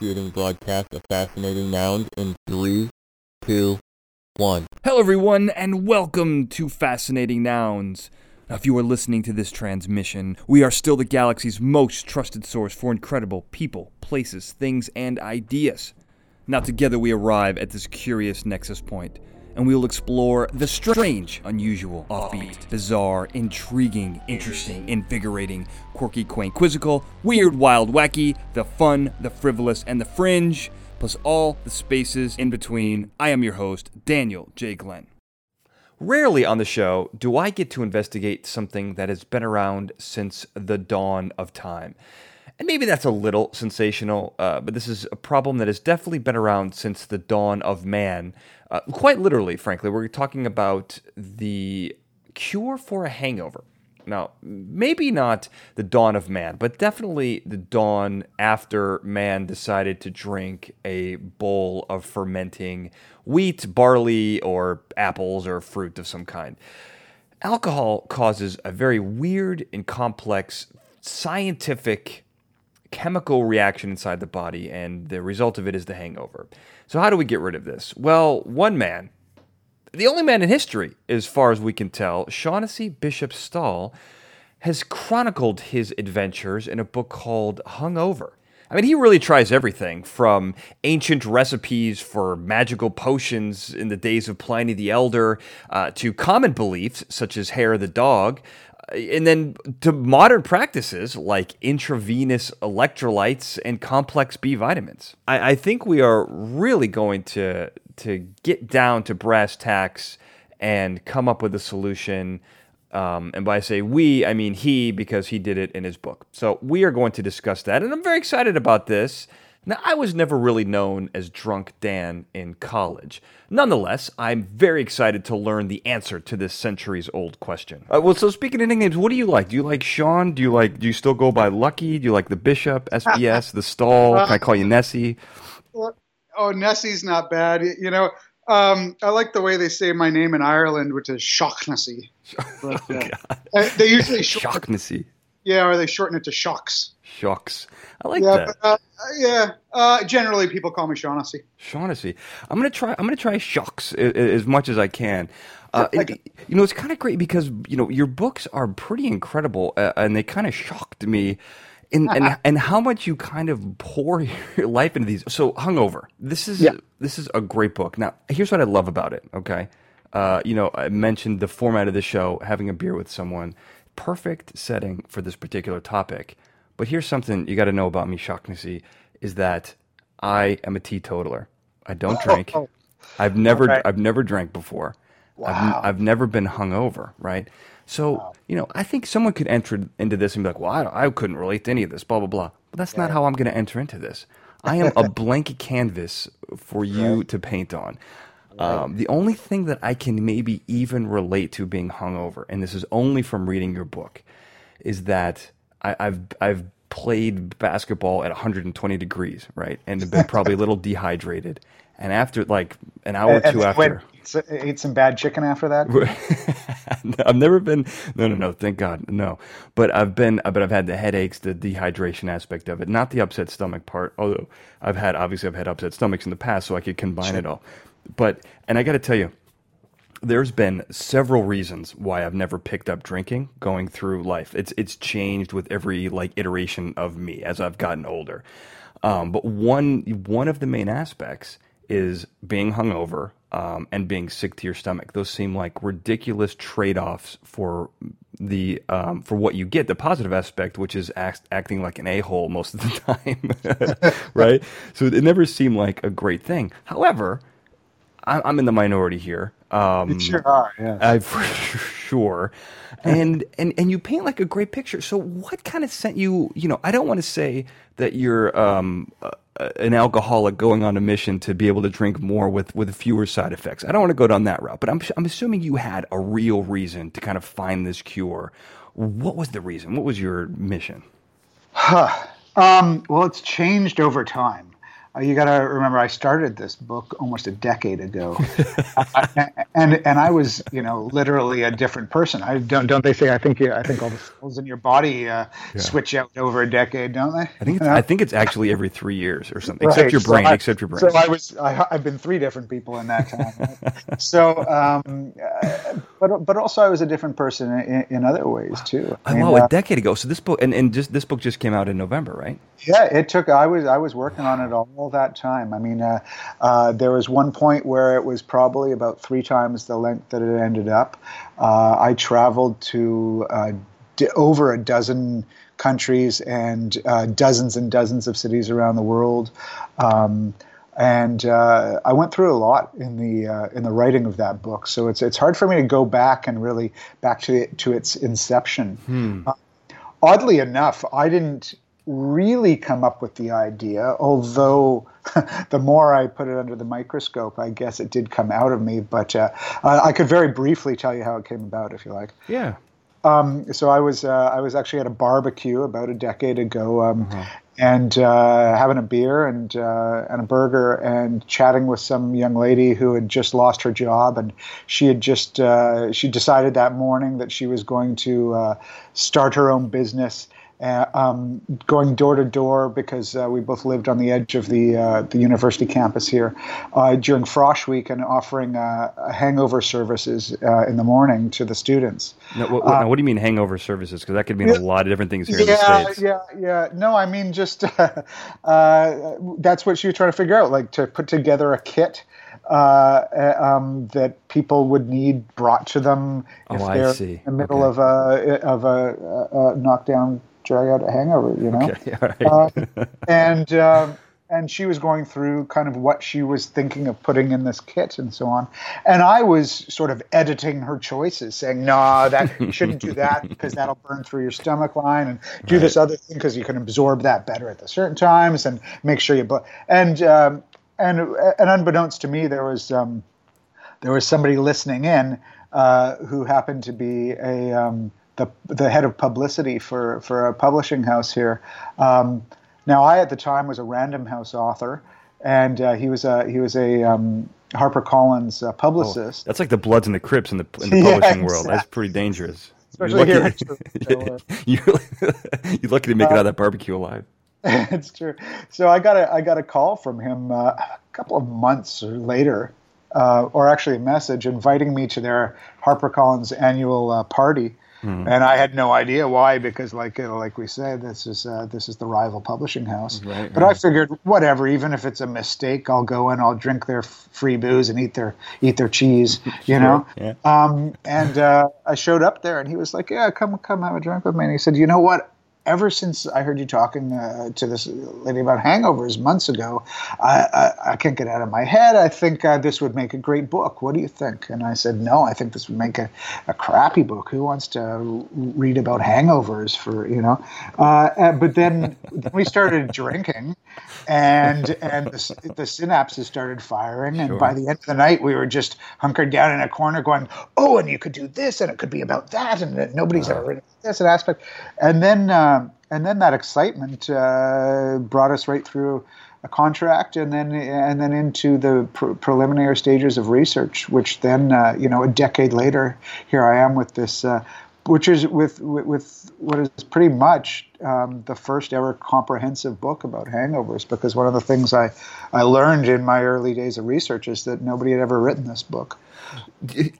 initiating broadcast Fascinating Nouns in three, two, one. Hello, everyone, and welcome to Fascinating Nouns. Now, if you are listening to this transmission, we are still the galaxy's most trusted source for incredible people, places, things, and ideas. Now, together we arrive at this curious nexus point, and we will explore the strange, unusual, offbeat, bizarre, intriguing, interesting, invigorating, quirky, quaint, quizzical, weird, wild, wacky, the fun, the frivolous, and the fringe, plus all the spaces in between. I am your host, Daniel J. Glenn. Rarely on the show do I get to investigate something that has been around since the dawn of time. And maybe that's a little sensational, uh, but this is a problem that has definitely been around since the dawn of man. Uh, quite literally, frankly, we're talking about the cure for a hangover. Now, maybe not the dawn of man, but definitely the dawn after man decided to drink a bowl of fermenting wheat, barley, or apples or fruit of some kind. Alcohol causes a very weird and complex scientific chemical reaction inside the body, and the result of it is the hangover. So, how do we get rid of this? Well, one man, the only man in history, as far as we can tell, Shaughnessy Bishop Stall, has chronicled his adventures in a book called Hungover. I mean, he really tries everything from ancient recipes for magical potions in the days of Pliny the Elder uh, to common beliefs such as hair of the dog, and then to modern practices like intravenous electrolytes and complex B vitamins. I, I, think we are really going to to get down to brass tacks and come up with a solution. Um, and by say we, I mean he, because he did it in his book. So we are going to discuss that, and I'm very excited about this. Now, I was never really known as Drunk Dan in college. Nonetheless, I'm very excited to learn the answer to this centuries old question. Uh, well, so speaking of nicknames, what do you like? Do you like Sean? Do you like? Do you still go by Lucky? Do you like the Bishop, SBS, the Stall? Can I call you Nessie? Oh, Nessie's not bad. You know, um, I like the way they say my name in Ireland, which is Shaughnessy. But, oh, uh, they usually Shaughnessy. Yeah, or they shorten it to Shocks. Shocks. I like yeah, that. But, uh, yeah. Uh, generally, people call me Shaughnessy. Shaughnessy. I'm gonna try. I'm gonna try Shocks as much as I can. Uh, it, you know, it's kind of great because you know your books are pretty incredible, uh, and they kind of shocked me. In, and and how much you kind of pour your life into these. So, Hungover. This is yeah. this is a great book. Now, here's what I love about it. Okay, uh, you know, I mentioned the format of the show, having a beer with someone perfect setting for this particular topic. But here's something you got to know about me, Shaughnessy, is that I am a teetotaler. I don't drink. Oh. I've never. I've never drank before. Wow. I've, I've never been hungover, right? So, wow. you know, I think someone could enter into this and be like, well, I, I couldn't relate to any of this, blah, blah, blah. But that's yeah. not how I'm going to enter into this. I am a blank canvas for you to paint on. Um, the only thing that I can maybe even relate to being hungover, and this is only from reading your book, is that I, I've I've played basketball at 120 degrees, right, and been probably a little dehydrated. And after like an hour or two after, ate some bad chicken after that. I've never been. No, no, no. Thank God, no. But I've been. Uh, but I've had the headaches, the dehydration aspect of it, not the upset stomach part. Although I've had obviously I've had upset stomachs in the past, so I could combine sure. it all. But and I got to tell you, there's been several reasons why I've never picked up drinking going through life. It's it's changed with every like iteration of me as I've gotten older. Um, but one one of the main aspects is being hungover um, and being sick to your stomach. Those seem like ridiculous trade offs for the um, for what you get. The positive aspect, which is act, acting like an a hole most of the time, right? So it never seemed like a great thing. However I'm in the minority here. Um, you sure are, yeah. For sure. And, and, and you paint like a great picture. So what kind of sent you, you know, I don't want to say that you're, um, uh, an alcoholic going on a mission to be able to drink more with, with fewer side effects. I don't want to go down that route, but I'm, I'm assuming you had a real reason to kind of find this cure. What was the reason? What was your mission? Huh. Um, well, it's changed over time. Uh, you got to remember, I started this book almost a decade ago, and and I was, you know, literally a different person. I don't don't they say? I think I think all the cells in your body uh, yeah. switch out over a decade, don't they? I think it's, I think it's actually every three years or something, right. except your brain. So I, except your brain. So I was I, have been three different people in that time. So, um, uh, but but also I was a different person in, in other ways too. I know, uh, a decade ago. So this book and, and just this book just came out in November, right? Yeah, it took. I was I was working on it all that time. I mean, uh, uh, there was one point where it was probably about three times the length that it ended up. Uh, I traveled to uh, d- over a dozen countries and uh, dozens and dozens of cities around the world. Um, and uh, I went through a lot in the uh, in the writing of that book. So it's it's hard for me to go back and really back to it, to its inception. Hmm. Uh, oddly enough, I didn't really come up with the idea, although the more I put it under the microscope, I guess it did come out of me. But uh, I could very briefly tell you how it came about, if you like. Yeah. Um, so I was uh, I was actually at a barbecue about a decade ago, um, mm-hmm. and uh, having a beer and uh, and a burger and chatting with some young lady who had just lost her job, and she had just uh, she decided that morning that she was going to uh, start her own business uh, um, going door to door because uh, we both lived on the edge of the uh, the university campus here uh, during Frosh Week and offering uh, hangover services uh, in the morning to the students. Now, what, now, what do you mean hangover services? Because that could mean yeah, a lot of different things here yeah, in the states. Yeah, yeah, No, I mean just that's what she was trying to figure out, like to put together a kit. Uh, um, that people would need brought to them if oh, they're in the middle okay. of a of a, a, a knockdown drag out a hangover, you know. Okay, right. uh, and uh, and she was going through kind of what she was thinking of putting in this kit and so on. And I was sort of editing her choices, saying, "No, that you shouldn't do that because that'll burn through your stomach line, and do right. this other thing because you can absorb that better at the certain times, and make sure you." Bu-. And um, and and unbeknownst to me, there was um, there was somebody listening in uh, who happened to be a um, the the head of publicity for for a publishing house here. Um, now, I at the time was a Random House author, and uh, he was a he was a um, HarperCollins uh, publicist. Oh, that's like the Bloods and the Crips in the in the yeah, publishing world. That's pretty dangerous. Especially you're lucky, here. you're, you're lucky to make uh, it out of that barbecue alive. it's true. So I got a I got a call from him uh, a couple of months later, uh, or actually a message inviting me to their HarperCollins annual uh, party Mm. And I had no idea why, because like uh, like we said, this is uh, this is the rival publishing house. Right, but right. I figured, whatever, even if it's a mistake, I'll go in, I'll drink their free booze and eat their eat their cheese, you know. Yeah. Um, and uh, I showed up there, and he was like, "Yeah, come come have a drink with me." And he said, "You know what? Ever since I heard you talking uh, to this lady about hangovers months ago, I, I, I, can't get out of my head. I think uh, this would make a great book. What do you think? And I said, no, I think this would make a, a crappy book. Who wants to read about hangovers for, you know? Uh, but then, then we started drinking and and the, the synapses started firing. And sure. by the end of the night, we were just hunkered down in a corner going, oh, and you could do this and it could be about that. And nobody's ever written this aspect. And then, uh, and then that excitement uh, brought us right through a contract, and then and then into the pr- preliminary stages of research. Which then, uh, you know, a decade later, here I am with this, uh, which is with, with, with what is pretty much um, the first ever comprehensive book about hangovers. Because one of the things I I learned in my early days of research is that nobody had ever written this book.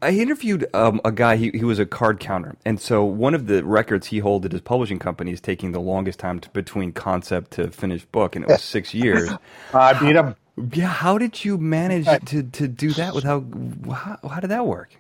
I interviewed um, a guy. He, he was a card counter, and so one of the records he holds at his publishing company is taking the longest time to, between concept to finished book, and it was six years. I beat him. Yeah, how did you manage to, to do that? Without how, how did that work?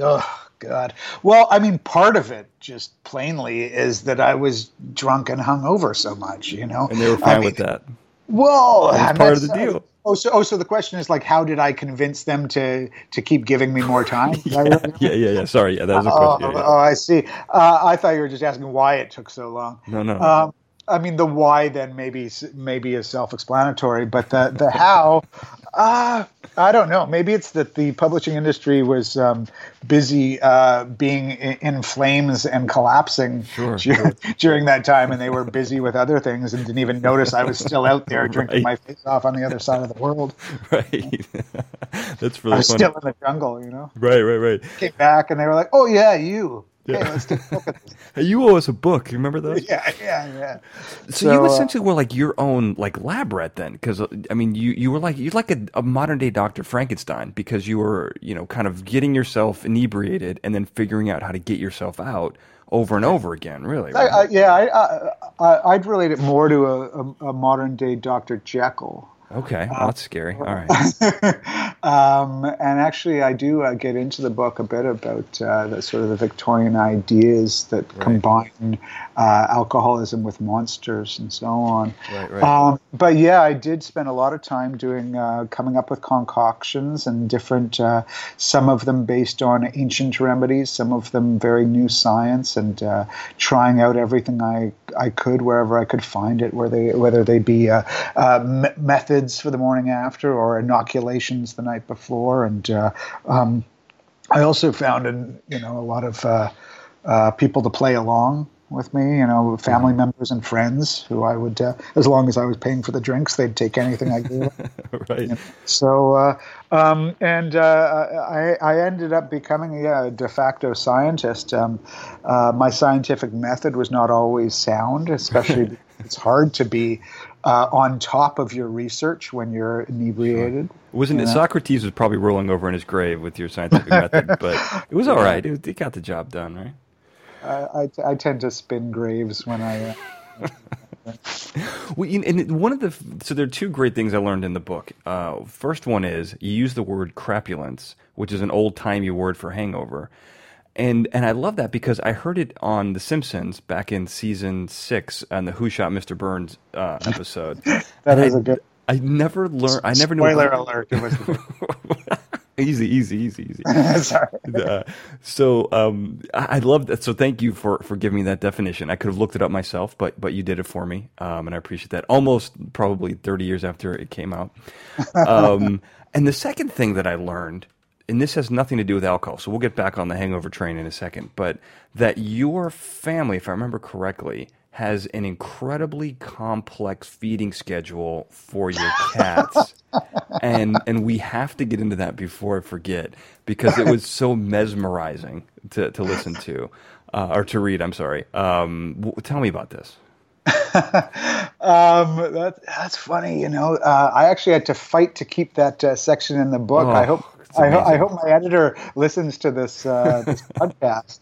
Oh God. Well, I mean, part of it just plainly is that I was drunk and hungover so much, you know. And they were fine I mean, with that. Well, that part of the deal. Oh, so oh, so the question is like, how did I convince them to to keep giving me more time? yeah, yeah, yeah, yeah. Sorry, yeah, that was a question. Oh, yeah, yeah. oh I see. Uh, I thought you were just asking why it took so long. No, no. Um, I mean, the why then maybe maybe is self-explanatory, but the the how, uh, I don't know. Maybe it's that the publishing industry was um, busy uh, being in flames and collapsing sure, during, sure. during, that time, and they were busy with other things and didn't even notice I was still out there drinking right. my face off on the other side of the world. Right. That's really I was funny. still in the jungle, you know. Right, right, right. Came back and they were like, "Oh yeah, you." Yeah. Hey, let's take a look at this. Hey, you owe us a book. You remember those? Yeah, yeah, yeah. So, so you essentially uh, were like your own like lab rat then, because uh, I mean, you you were like you're like a, a, modern day Doctor Frankenstein because you were you know kind of getting yourself inebriated and then figuring out how to get yourself out over and over again. Really? Right? I, I, yeah, I, I, would relate it more to a, a, a modern day Doctor Jekyll. Okay, well, that's scary. All right. um, and actually, I do uh, get into the book a bit about uh, the sort of the Victorian ideas that right. combine uh, alcoholism with monsters and so on. Right, right. Um, but yeah, I did spend a lot of time doing uh, coming up with concoctions and different. Uh, some of them based on ancient remedies, some of them very new science, and uh, trying out everything I I could wherever I could find it, where they whether they be methods for the morning after or inoculations the night before. And uh, um, I also found, in, you know, a lot of uh, uh, people to play along with me, you know, family members and friends who I would, uh, as long as I was paying for the drinks, they'd take anything I gave. right. You know? So, uh, um, and uh, I, I ended up becoming a de facto scientist. Um, uh, my scientific method was not always sound, especially it's hard to be uh, on top of your research when you're inebriated. Sure. Wasn't it? Socrates was probably rolling over in his grave with your scientific method, but it was all right. It, it got the job done, right? I, I tend to spin graves when I. Uh, well, and one of the so there are two great things I learned in the book. Uh, first one is you use the word crapulence, which is an old timey word for hangover, and and I love that because I heard it on The Simpsons back in season six on the Who Shot Mr. Burns uh, episode. that is I, a good. I never learned. I never knew. Spoiler alert! easy, easy, easy, easy. Sorry. Uh, so um, I, I love that. So thank you for for giving me that definition. I could have looked it up myself, but but you did it for me, um, and I appreciate that. Almost probably thirty years after it came out. Um, and the second thing that I learned and this has nothing to do with alcohol, so we'll get back on the hangover train in a second, but that your family, if I remember correctly, has an incredibly complex feeding schedule for your cats. and and we have to get into that before I forget because it was so mesmerizing to, to listen to uh, or to read. I'm sorry. Um, tell me about this. um, that, that's funny. You know, uh, I actually had to fight to keep that uh, section in the book. Oh. I hope I, ho- I, hope my editor listens to this uh, this podcast.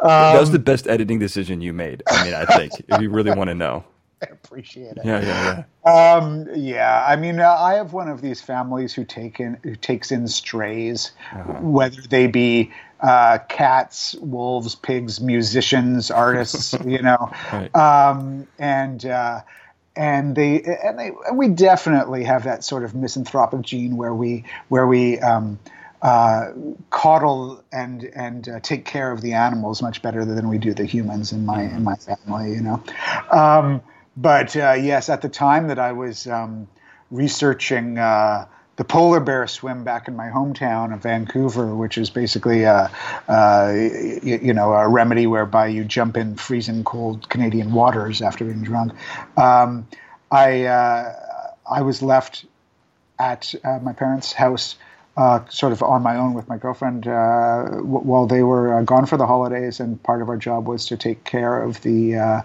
Um, that was the um, best editing decision you made. I mean, I think if you really want to know. I appreciate it. Yeah, yeah, yeah. Um, yeah, I mean, uh, I have one of these families who take in who takes in strays, uh-huh. whether they be uh, cats, wolves, pigs, musicians, artists, you know, right. um, and. Uh, and they and they and we definitely have that sort of misanthropic gene where we where we um, uh, coddle and and uh, take care of the animals much better than we do the humans in my in my family, you know. Um, but uh, yes, at the time that I was um, researching uh, the polar bear swim back in my hometown of Vancouver, which is basically a, you, you, know a remedy whereby you jump in freezing cold Canadian waters after being drunk. Um, I uh, I was left at uh, my parents' house uh, sort of on my own with my girlfriend uh, w- while they were uh, gone for the holidays. And part of our job was to take care of the, uh,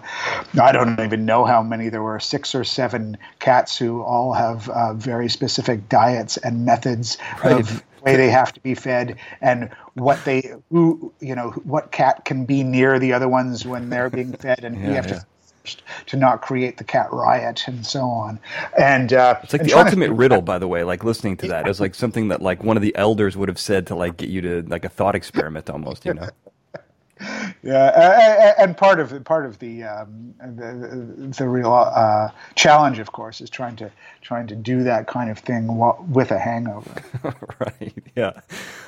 I don't even know how many, there were six or seven cats who all have uh, very specific diets and methods right. of way they have to be fed and what they who you know what cat can be near the other ones when they're being fed and yeah, you have yeah. to to not create the cat riot and so on. And uh, it's like the ultimate to, riddle, by the way. Like listening to that is like something that like one of the elders would have said to like get you to like a thought experiment almost. You know. Yeah, and part of part of the um, the, the real uh, challenge, of course, is trying to trying to do that kind of thing with a hangover. right. Yeah.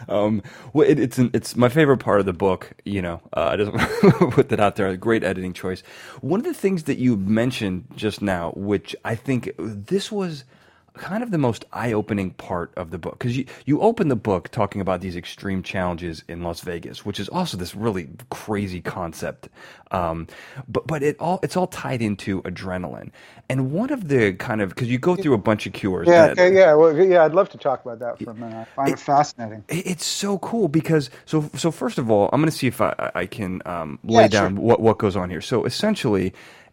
Um, well, it, it's an, it's my favorite part of the book. You know, uh, I just put that out there. A Great editing choice. One of the things that you mentioned just now, which I think this was kind of the most eye-opening part of the book because you, you open the book talking about these extreme challenges in Las Vegas, which is also this really crazy concept. Um, but but it all it's all tied into adrenaline, and one of the kind of because you go through a bunch of cures. Yeah, that, yeah, well, yeah. I'd love to talk about that for a minute. I find it, it fascinating. It's so cool because so so first of all, I'm going to see if I I can um, lay yeah, down sure. what what goes on here. So essentially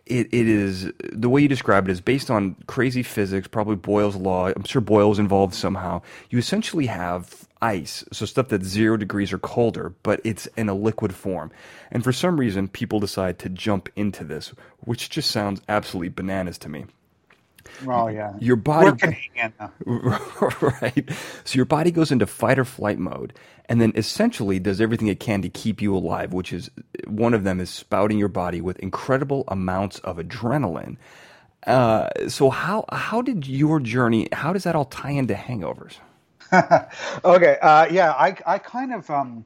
it, it is the way you describe it is based on crazy physics, probably Boyle's law. I'm sure Boyle's involved somehow. You essentially have ice, so stuff that's zero degrees or colder, but it's in a liquid form. And for some reason, people decide to jump into this, which just sounds absolutely bananas to me. Oh yeah. Your body right. So your body goes into fight or flight mode and then essentially does everything it can to keep you alive, which is one of them is spouting your body with incredible amounts of adrenaline. Uh, so how how did your journey how does that all tie into hangovers? okay, uh, yeah, I I kind of um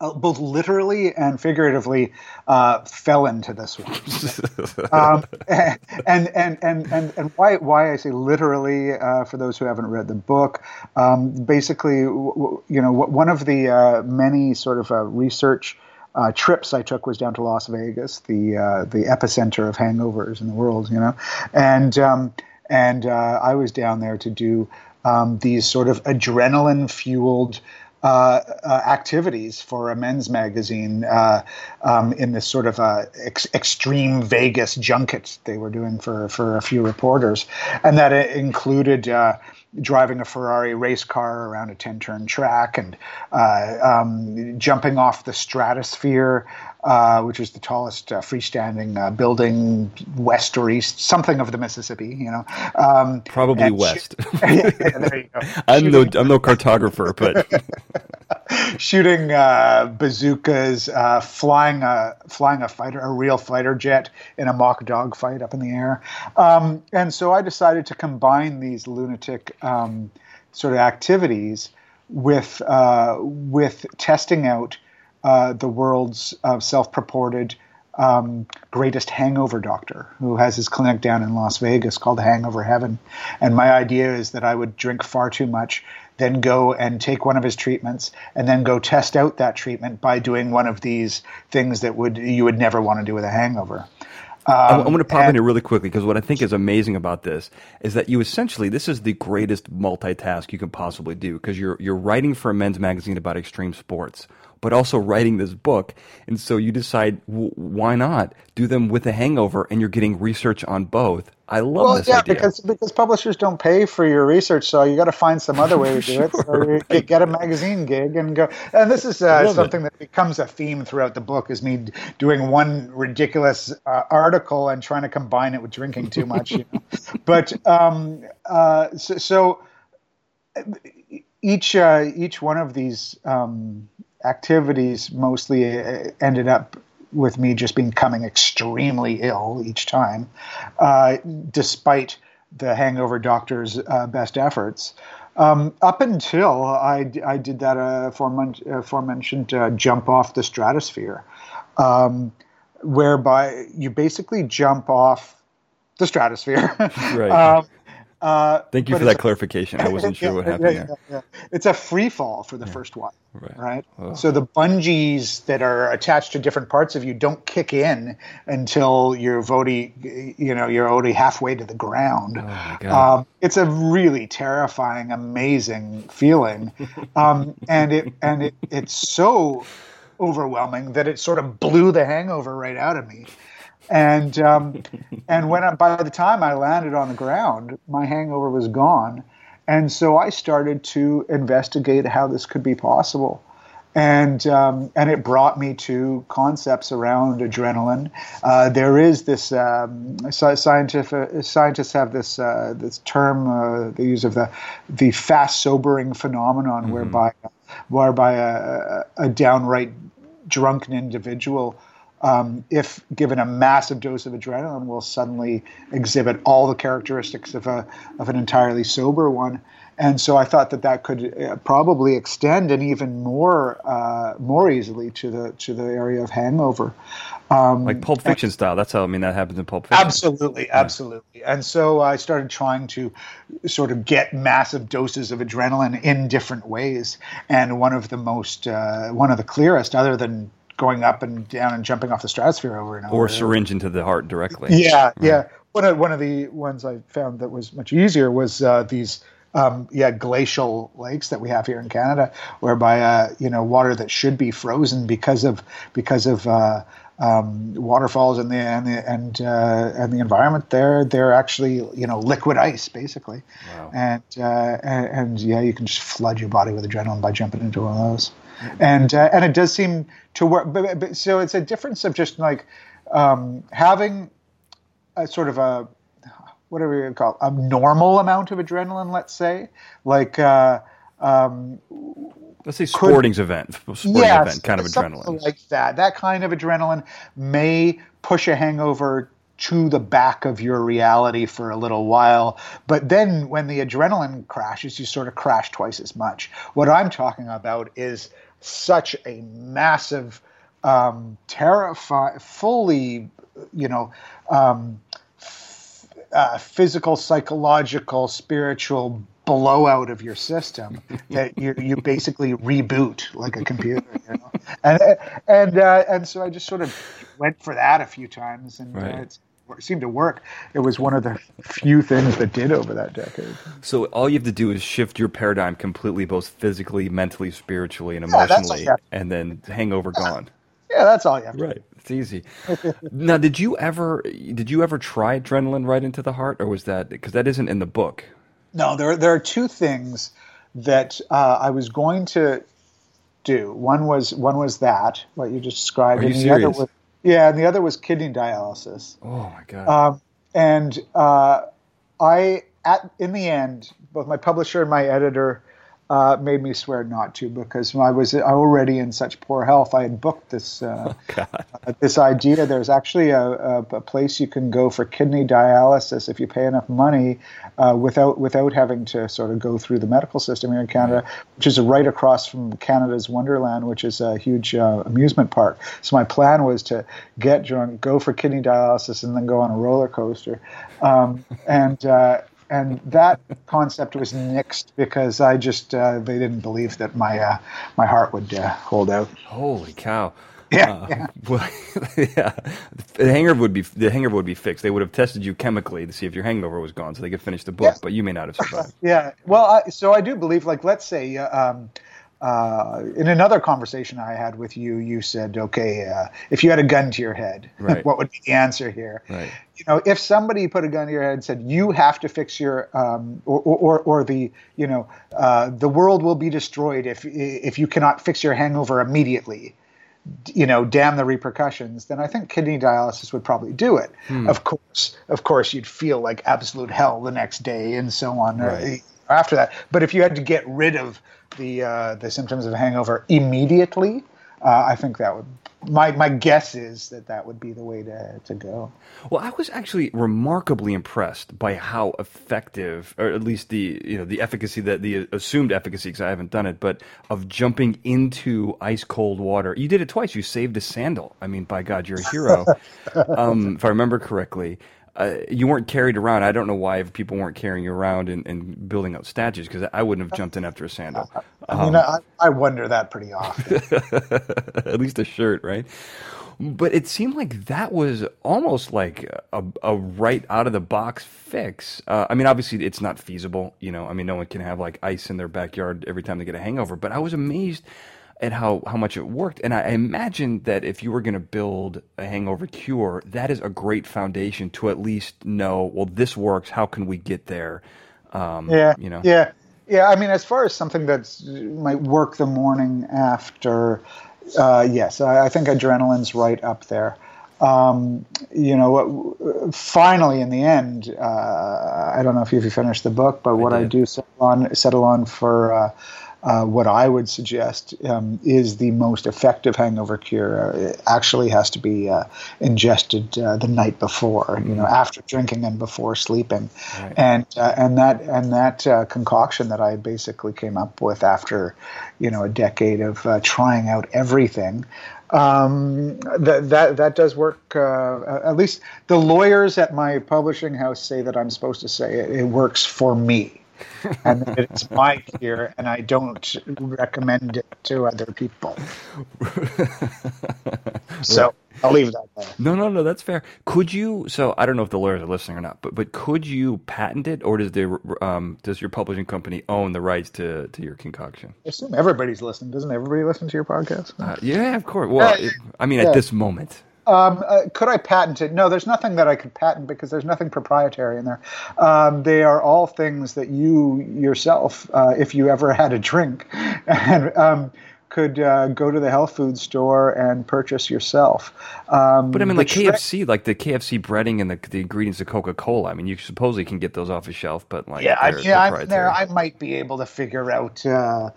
uh, both literally and figuratively uh, fell into this one. um, and, and, and, and, and why, why I say literally, uh, for those who haven't read the book, um, basically, you know, one of the uh, many sort of uh, research uh, trips I took was down to Las Vegas, the uh, the epicenter of hangovers in the world, you know, and um, and uh, I was down there to do um, these sort of adrenaline fueled activities for a men's magazine uh, um, in this sort of uh, ex- extreme Vegas junket they were doing for, for a few reporters. And that included uh, driving a Ferrari race car around a 10 turn track and uh, um, jumping off the stratosphere, uh, which is the tallest uh, freestanding uh, building west or east, something of the Mississippi, you know. Um, Probably west. Sh- yeah, there you go. I'm no, I'm no cartographer, but shooting uh, bazookas, uh, flying a flying a fighter, a real fighter jet in a mock dog fight up in the air, um, and so I decided to combine these lunatic um, sort of activities with with testing out uh, the world's uh, self-purported um, greatest hangover doctor who has his clinic down in Las Vegas called Hangover Heaven. And my idea is that I would drink far too much, then go and take one of his treatments, and then go test out that treatment by doing one of these things that would you would never want to do with a hangover. Um, I'm, going to pop and, in here really quickly because what I think is amazing about this is that you essentially this is the greatest multitask you can possibly do because you're you're writing for a men's magazine about extreme sports but also writing this book. And so you decide, w- why not do them with a hangover and you're getting research on both. I love well, this yeah, idea. because because publishers don't pay for your research, so you got to find some other way to do it. So right. get a magazine gig and go. And this is uh, something it. that becomes a theme throughout the book: is me doing one ridiculous uh, article and trying to combine it with drinking too much. You know? But um, uh, so, so, each uh, each one of these. Um, activities mostly uh, ended up with me just becoming extremely ill each time, uh, despite the hangover doctor's uh, best efforts. Um, up until I, I did that uh, aforementioned uh, jump off the stratosphere, um, whereby you basically jump off the stratosphere. right. um, uh, Thank you for that clarification. I wasn't sure yeah, what happened yeah, there. Yeah, it's a free fall for the first one, right? right? Oh. So the bungees that are attached to different parts of you don't kick in until you're already, you know, you're already halfway to the ground. Oh um, it's a really terrifying, amazing feeling, um, and it and it, it's so overwhelming that it sort of blew the hangover right out of me and um, and when I, by the time I landed on the ground, my hangover was gone, and so I started to investigate how this could be possible, and um, and it brought me to concepts around adrenaline. Uh, there is this um, scientific scientists have this uh, this term uh, they use of the the fast sobering phenomenon, mm-hmm. whereby whereby a, a downright drunken individual um, if given a massive dose of adrenaline, will suddenly exhibit all the characteristics of a of an entirely sober one. and so I thought that that could uh, probably extend and even more uh, more easily to the to the area of hangover. Um, like Pulp Fiction and, style. That's how I mean that happens in Pulp Fiction. Absolutely, absolutely. Yeah. And so I started trying to sort of get massive doses of adrenaline in different ways. And one of the most, uh, one of the clearest, other than going up and down and jumping off the stratosphere over and over, or syringe into the heart directly. Yeah, right. yeah. One of one of the ones I found that was much easier was uh, these um, yeah, glacial lakes that we have here in Canada, whereby uh, you know water that should be frozen because of because of uh, um, waterfalls and the and the and uh, and the environment there they're actually you know liquid ice basically wow. and, uh, and, and yeah you can just flood your body with adrenaline by jumping into one of those and uh, and it does seem to work but, but, so it's a difference of just like um, having a sort of a whatever you call it, a normal amount of adrenaline let's say like uh, um, let's say sporting's could, event, sporting event kind of adrenaline, like that. That kind of adrenaline may push a hangover to the back of your reality for a little while. But then when the adrenaline crashes, you sort of crash twice as much. What I'm talking about is such a massive, um, terrifying, fully, you know, um, f- uh, physical, psychological, spiritual blowout of your system that you you basically reboot like a computer, you know? and and uh, and so I just sort of went for that a few times, and uh, right. uh, it seemed to work. It was one of the few things that did over that decade. So all you have to do is shift your paradigm completely, both physically, mentally, spiritually, and emotionally, yeah, and then hangover gone. Yeah, that's all you have. To do. right, it's easy. now, did you ever did you ever try adrenaline right into the heart, or was that because that isn't in the book? No, there there are two things that uh, I was going to do. One was one was that what you just described, and the serious? other was yeah, and the other was kidney dialysis. Oh my god! Um, and uh, I at in the end, both my publisher and my editor uh, made me swear not to because I was already in such poor health. I had booked this uh, oh, uh, this idea. There's actually a, a, a, place you can go for kidney dialysis if you pay enough money uh, without without having to sort of go through the medical system here in Canada, which is right across from Canada's Wonderland, which is a huge uh, amusement park. So my plan was to get drunk, go for kidney dialysis, and then go on a roller coaster. Um, and uh, and that concept was nixed because I just uh, they didn't believe that my uh, my heart would uh, hold out. Holy cow! Yeah, uh, yeah. Well, yeah. The hangover would be the hangover would be fixed. They would have tested you chemically to see if your hangover was gone, so they could finish the book. But you may not have survived. yeah. Well, I, so I do believe, like, let's say. Uh, um, uh, in another conversation I had with you, you said, "Okay, uh, if you had a gun to your head, right. what would be the answer here?" Right. You know, if somebody put a gun to your head and said, "You have to fix your," um, or, or, or the, you know, uh, the world will be destroyed if if you cannot fix your hangover immediately. You know, damn the repercussions. Then I think kidney dialysis would probably do it. Hmm. Of course, of course, you'd feel like absolute hell the next day and so on. Uh, right. After that, but if you had to get rid of the uh, the symptoms of hangover immediately, uh, I think that would my my guess is that that would be the way to to go. Well, I was actually remarkably impressed by how effective, or at least the you know the efficacy that the assumed efficacy because I haven't done it, but of jumping into ice cold water. You did it twice. You saved a sandal. I mean, by God, you're a hero. um, if I remember correctly uh, you weren't carried around. I don't know why people weren't carrying you around and, and building out statues because I wouldn't have jumped in after a sandal. I mean, um, I, I, wonder that pretty often. at least a shirt, right? But it seemed like that was almost like a, a right out of the box fix. Uh, I mean, obviously, it's not feasible. You know, I mean, no one can have like ice in their backyard every time they get a hangover. But I was amazed at how, how much it worked. And I imagine that if you were going to build a hangover cure, that is a great foundation to at least know, well, this works. How can we get there? Um, yeah. You know? Yeah. Yeah. I mean, as far as something that might work the morning after, uh, yes, I, I, think adrenaline's right up there. Um, you know, finally, in the end, uh, I don't know if you finished the book, but what I, I do settle on, settle on for. Uh, uh, what I would suggest um, is the most effective hangover cure. Uh, it actually has to be uh, ingested uh, the night before, you know, after drinking and before sleeping, right. and uh, and that and that uh, concoction that I basically came up with after, you know, a decade of trying out everything. Um, that that that does work. at least the lawyers at my publishing house say that I'm supposed to say it, it works for me and it's my gear, and I don't recommend it to other people. so I'll leave that there. No, no, no, that's fair. Could you? So I don't know if the lawyers are listening or not, but but could you patent it, or does the um, does your publishing company own the rights to to your concoction? I assume everybody's listening. Doesn't everybody listen to your podcast? Uh, yeah, of course. Well, uh, it, I mean, yeah. at this moment. Um, uh, could I patent it? No, there's nothing that I could patent because there's nothing proprietary in there. Um, they are all things that you yourself, uh, if you ever had a drink, and um, could uh, go to the health food store and purchase yourself. Um, but I mean, like KFC, like the KFC breading and the, the ingredients of Coca Cola. I mean, you supposedly can get those off a shelf, but like yeah, I, yeah, I'm there. I might be able to figure out uh,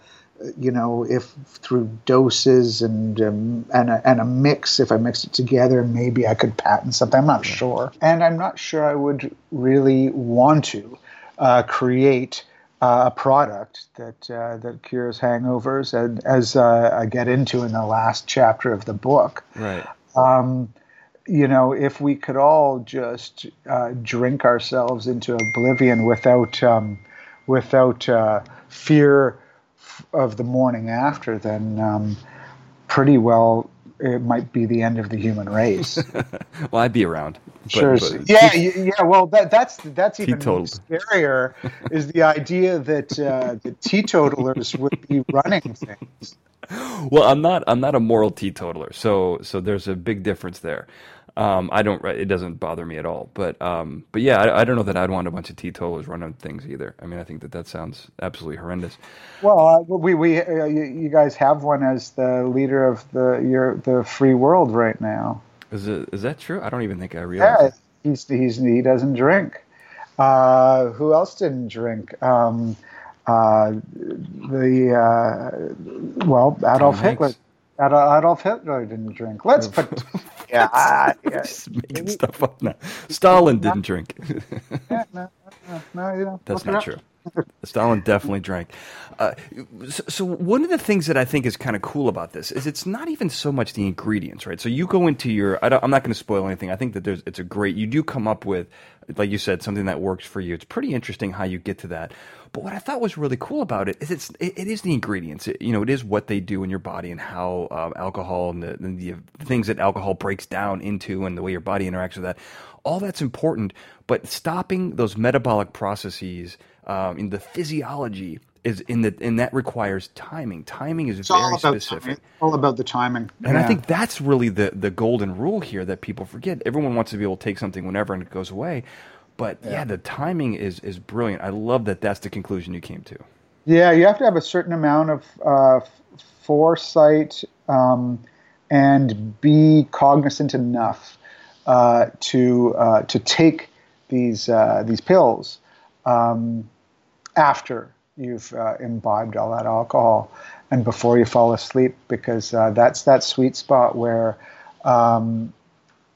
you know, if through doses and um, and a, and a mix, if I mixed it together, maybe I could patent something. I'm not sure, and I'm not sure I would really want to uh, create uh, a product that uh, that cures hangovers, and as uh, I get into in the last chapter of the book, right. Um, you know, if we could all just uh, drink ourselves into oblivion without um, without uh, fear of the morning after, then um, pretty well it might be the end of the human race. well, I'd be around. But, sure. But yeah, yeah. Well, that, that's that's even scarier. is the idea that uh, the teetotalers would be running things. Well, I'm not. I'm not a moral teetotaler, so so there's a big difference there. Um, I don't. It doesn't bother me at all. But um, but yeah, I, I, don't know that I'd want a bunch of teetotalers running things either. I mean, I think that that sounds absolutely horrendous. Well, uh, we we uh, you, guys have one as the leader of the your the free world right now. Is it is that true? I don't even think I realized. Yeah, he's, he's he doesn't drink. Uh, who else didn't drink? Um, uh, the uh, well, Adolf Hitler. Adolf Hitler didn't drink. Let's put yeah, I, yeah. Just making stuff up now. Stalin didn't drink. yeah, no, no, no, you know, That's not true. Stalin definitely drank. Uh, so, so, one of the things that I think is kind of cool about this is it's not even so much the ingredients, right? So you go into your. I am not going to spoil anything. I think that there's. It's a great. You do come up with, like you said, something that works for you. It's pretty interesting how you get to that. But what I thought was really cool about it is it's it, it is the ingredients. It, you know, it is what they do in your body and how um, alcohol and the, the, the things that alcohol breaks down into and the way your body interacts with that. All that's important, but stopping those metabolic processes um, in the physiology is in the and that requires timing. Timing is it's very specific. Timing. All about the timing. And yeah. I think that's really the the golden rule here that people forget. Everyone wants to be able to take something whenever and it goes away. But yeah. yeah, the timing is is brilliant. I love that that's the conclusion you came to. Yeah, you have to have a certain amount of uh, foresight um, and be cognizant enough uh, to uh, to take these uh, these pills um, after you've uh, imbibed all that alcohol and before you fall asleep, because uh, that's that sweet spot where um,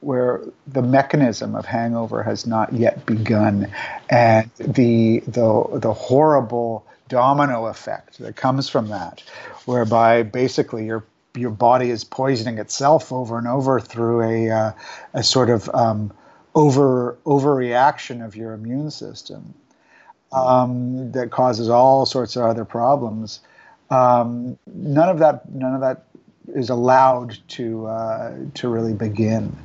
where the mechanism of hangover has not yet begun, and the the the horrible domino effect that comes from that, whereby basically your your body is poisoning itself over and over through a uh, a sort of um, over overreaction of your immune system um, that causes all sorts of other problems. Um, none of that none of that is allowed to uh, to really begin.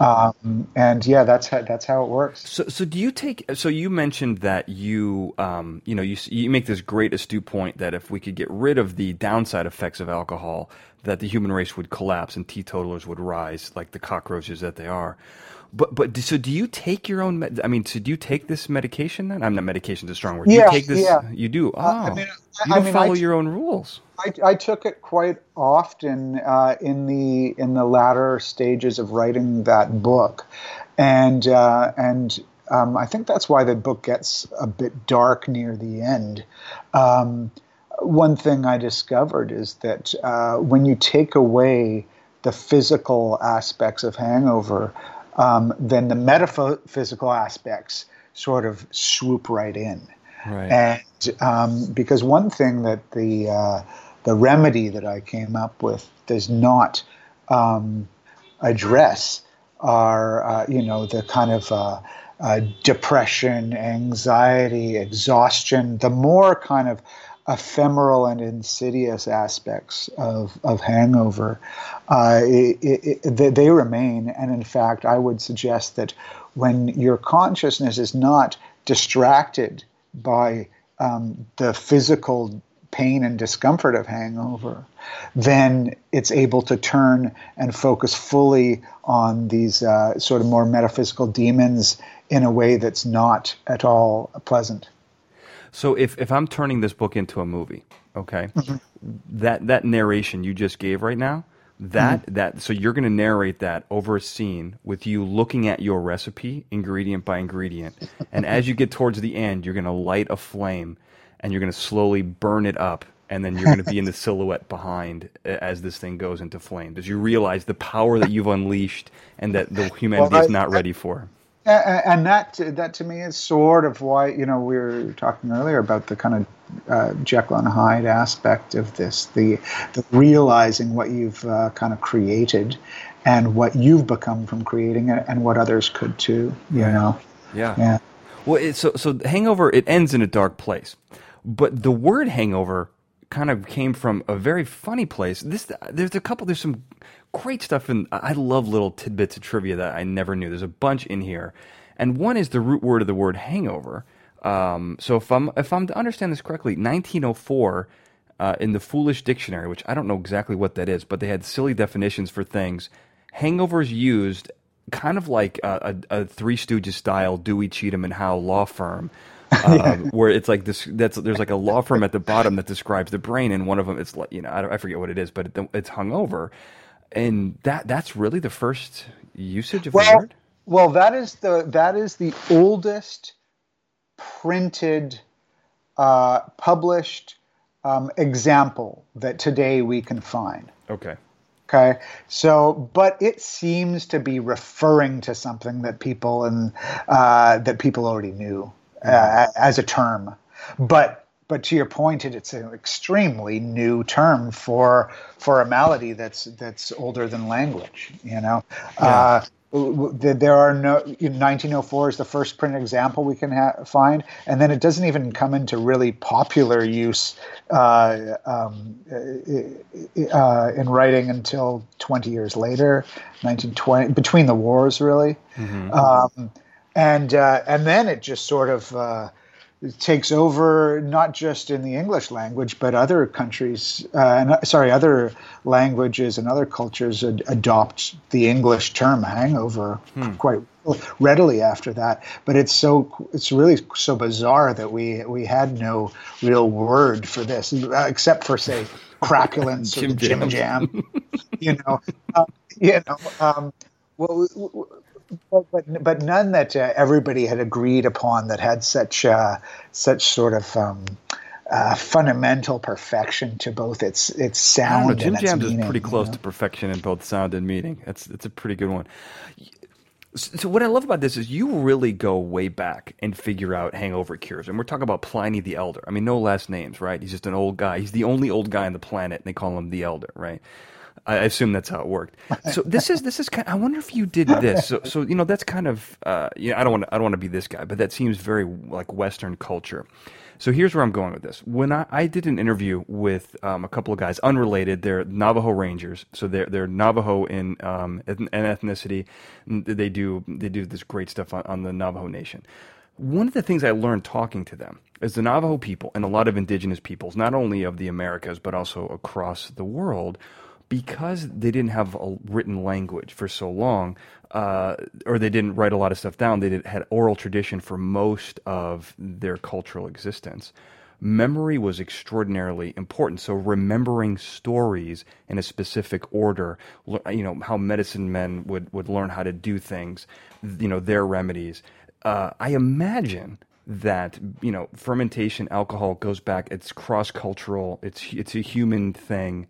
Um, and yeah, that's how, that's how it works. So, so do you take? So you mentioned that you, um, you know, you you make this great astute point that if we could get rid of the downside effects of alcohol, that the human race would collapse and teetotalers would rise like the cockroaches that they are. But but so do you take your own? Med- I mean, so do you take this medication? Then I'm not medication is a strong word. Yeah, you take this. Yeah. You do. Oh, uh, I mean, you don't mean, follow your own rules. I, I took it quite often uh, in the in the latter stages of writing that book, and uh, and um, I think that's why the book gets a bit dark near the end. Um, one thing I discovered is that uh, when you take away the physical aspects of hangover, um, then the metaphysical aspects sort of swoop right in. Right. And um, because one thing that the uh, the remedy that I came up with does not um, address are uh, you know the kind of uh, uh, depression, anxiety, exhaustion, the more kind of ephemeral and insidious aspects of, of hangover, uh, it, it, they remain. And in fact, I would suggest that when your consciousness is not distracted by um, the physical pain and discomfort of hangover, then it's able to turn and focus fully on these uh, sort of more metaphysical demons in a way that's not at all pleasant. So if, if I'm turning this book into a movie, okay, mm-hmm. that that narration you just gave right now, that mm-hmm. that so you're going to narrate that over a scene with you looking at your recipe ingredient by ingredient, and as you get towards the end, you're going to light a flame, and you're going to slowly burn it up and then you're going to be in the silhouette behind as this thing goes into flames. As you realize the power that you've unleashed and that the humanity well, I, is not ready for and that that to me is sort of why you know we were talking earlier about the kind of uh, Jekyll and Hyde aspect of this, the the realizing what you've uh, kind of created, and what you've become from creating it, and what others could too. You know. Yeah. Yeah. Well, so so Hangover it ends in a dark place, but the word hangover kind of came from a very funny place. This there's a couple there's some great stuff and I love little tidbits of trivia that I never knew. There's a bunch in here. And one is the root word of the word hangover. Um, so if I'm if I'm to understand this correctly, 1904 uh, in the Foolish Dictionary, which I don't know exactly what that is, but they had silly definitions for things. Hangovers used kind of like a, a, a Three Stooges style Dewey Cheatham and Howe law firm um, where it's like this. That's there's like a law firm at the bottom that describes the brain, and one of them it's like you know I, I forget what it is, but it, it's hungover, and that that's really the first usage of well, the word. Well, that is the that is the oldest printed, uh, published um, example that today we can find. Okay. Okay. So, but it seems to be referring to something that people and uh, that people already knew uh, as a term. But but to your point, it, it's an extremely new term for for a malady that's that's older than language. You know, yeah. uh, there are no 1904 is the first print example we can ha- find and then it doesn't even come into really popular use uh, um, uh, in writing until 20 years later 1920 between the wars really mm-hmm. um, and uh, and then it just sort of uh, takes over not just in the English language, but other countries, uh, and sorry, other languages and other cultures ad- adopt the English term hangover hmm. quite readily after that. But it's so it's really so bizarre that we we had no real word for this, uh, except for say crapulence or Jim Jam. you know, uh, you know. Um, well, but, but, but none that uh, everybody had agreed upon that had such uh, such sort of um, uh, fundamental perfection to both its its sound know, Jim and Jams meaning, is pretty close know? to perfection in both sound and meaning. That's it's a pretty good one. So what I love about this is you really go way back and figure out hangover cures. And we're talking about Pliny the Elder. I mean, no last names, right? He's just an old guy. He's the only old guy on the planet, and they call him the Elder, right? I assume that's how it worked. So this is this is kind. Of, I wonder if you did this. So so you know that's kind of uh, you know I don't want I don't want to be this guy, but that seems very like Western culture. So here's where I'm going with this. When I, I did an interview with um, a couple of guys unrelated, they're Navajo Rangers, so they're they're Navajo in um, an ethnicity. They do they do this great stuff on, on the Navajo Nation. One of the things I learned talking to them is the Navajo people and a lot of indigenous peoples, not only of the Americas but also across the world, because they didn't have a written language for so long, uh, or they didn't write a lot of stuff down, they did, had oral tradition for most of their cultural existence. Memory was extraordinarily important. So remembering stories in a specific order, you know how medicine men would would learn how to do things, you know their remedies. Uh, I imagine that you know fermentation alcohol goes back it's cross cultural it's it's a human thing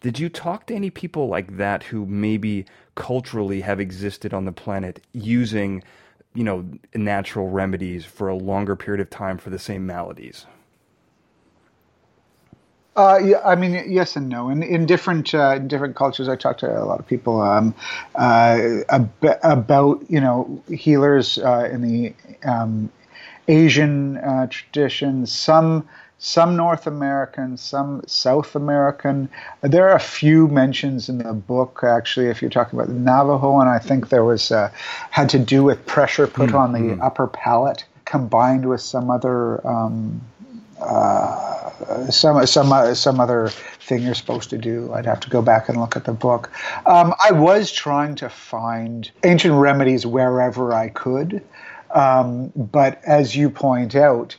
did you talk to any people like that who maybe culturally have existed on the planet using you know natural remedies for a longer period of time for the same maladies uh, yeah, I mean, yes and no. In in different uh, in different cultures, I talked to a lot of people um, uh, ab- about you know healers uh, in the um, Asian uh, tradition, some some North American, some South American. There are a few mentions in the book, actually, if you're talking about the Navajo, and I think there was uh, had to do with pressure put mm-hmm. on the hmm. upper palate combined with some other. Um, uh, some some uh, some other thing you're supposed to do. I'd have to go back and look at the book. Um, I was trying to find ancient remedies wherever I could, um, but as you point out,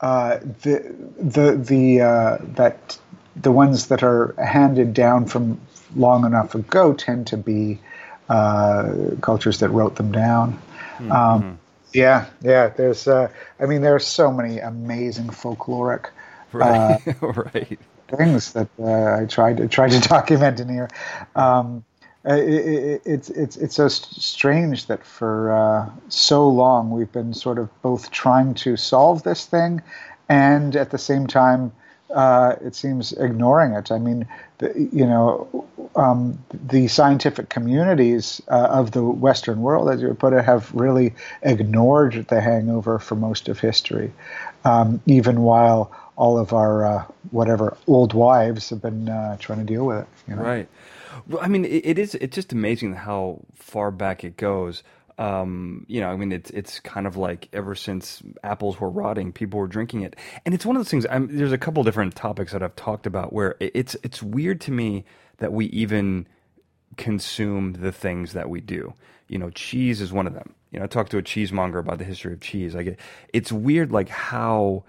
uh, the the the uh, that the ones that are handed down from long enough ago tend to be uh, cultures that wrote them down. Mm-hmm. Um, yeah, yeah. There's, uh, I mean, there are so many amazing folkloric right, uh, right. things that uh, I tried to try to document in here. Um, it, it, it's it's it's so strange that for uh, so long we've been sort of both trying to solve this thing, and at the same time, uh, it seems ignoring it. I mean, the, you know, um, the scientific communities uh, of the Western world, as you put it, have really ignored the hangover for most of history, um, even while all of our uh, whatever old wives have been uh, trying to deal with it. You know? Right. Well, I mean, it, it is. It's just amazing how far back it goes. Um, you know, I mean, it's it's kind of like ever since apples were rotting, people were drinking it, and it's one of those things. I'm, there's a couple different topics that I've talked about where it's it's weird to me that we even consume the things that we do. You know, cheese is one of them. You know, I talked to a cheesemonger about the history of cheese. Get it's weird, like how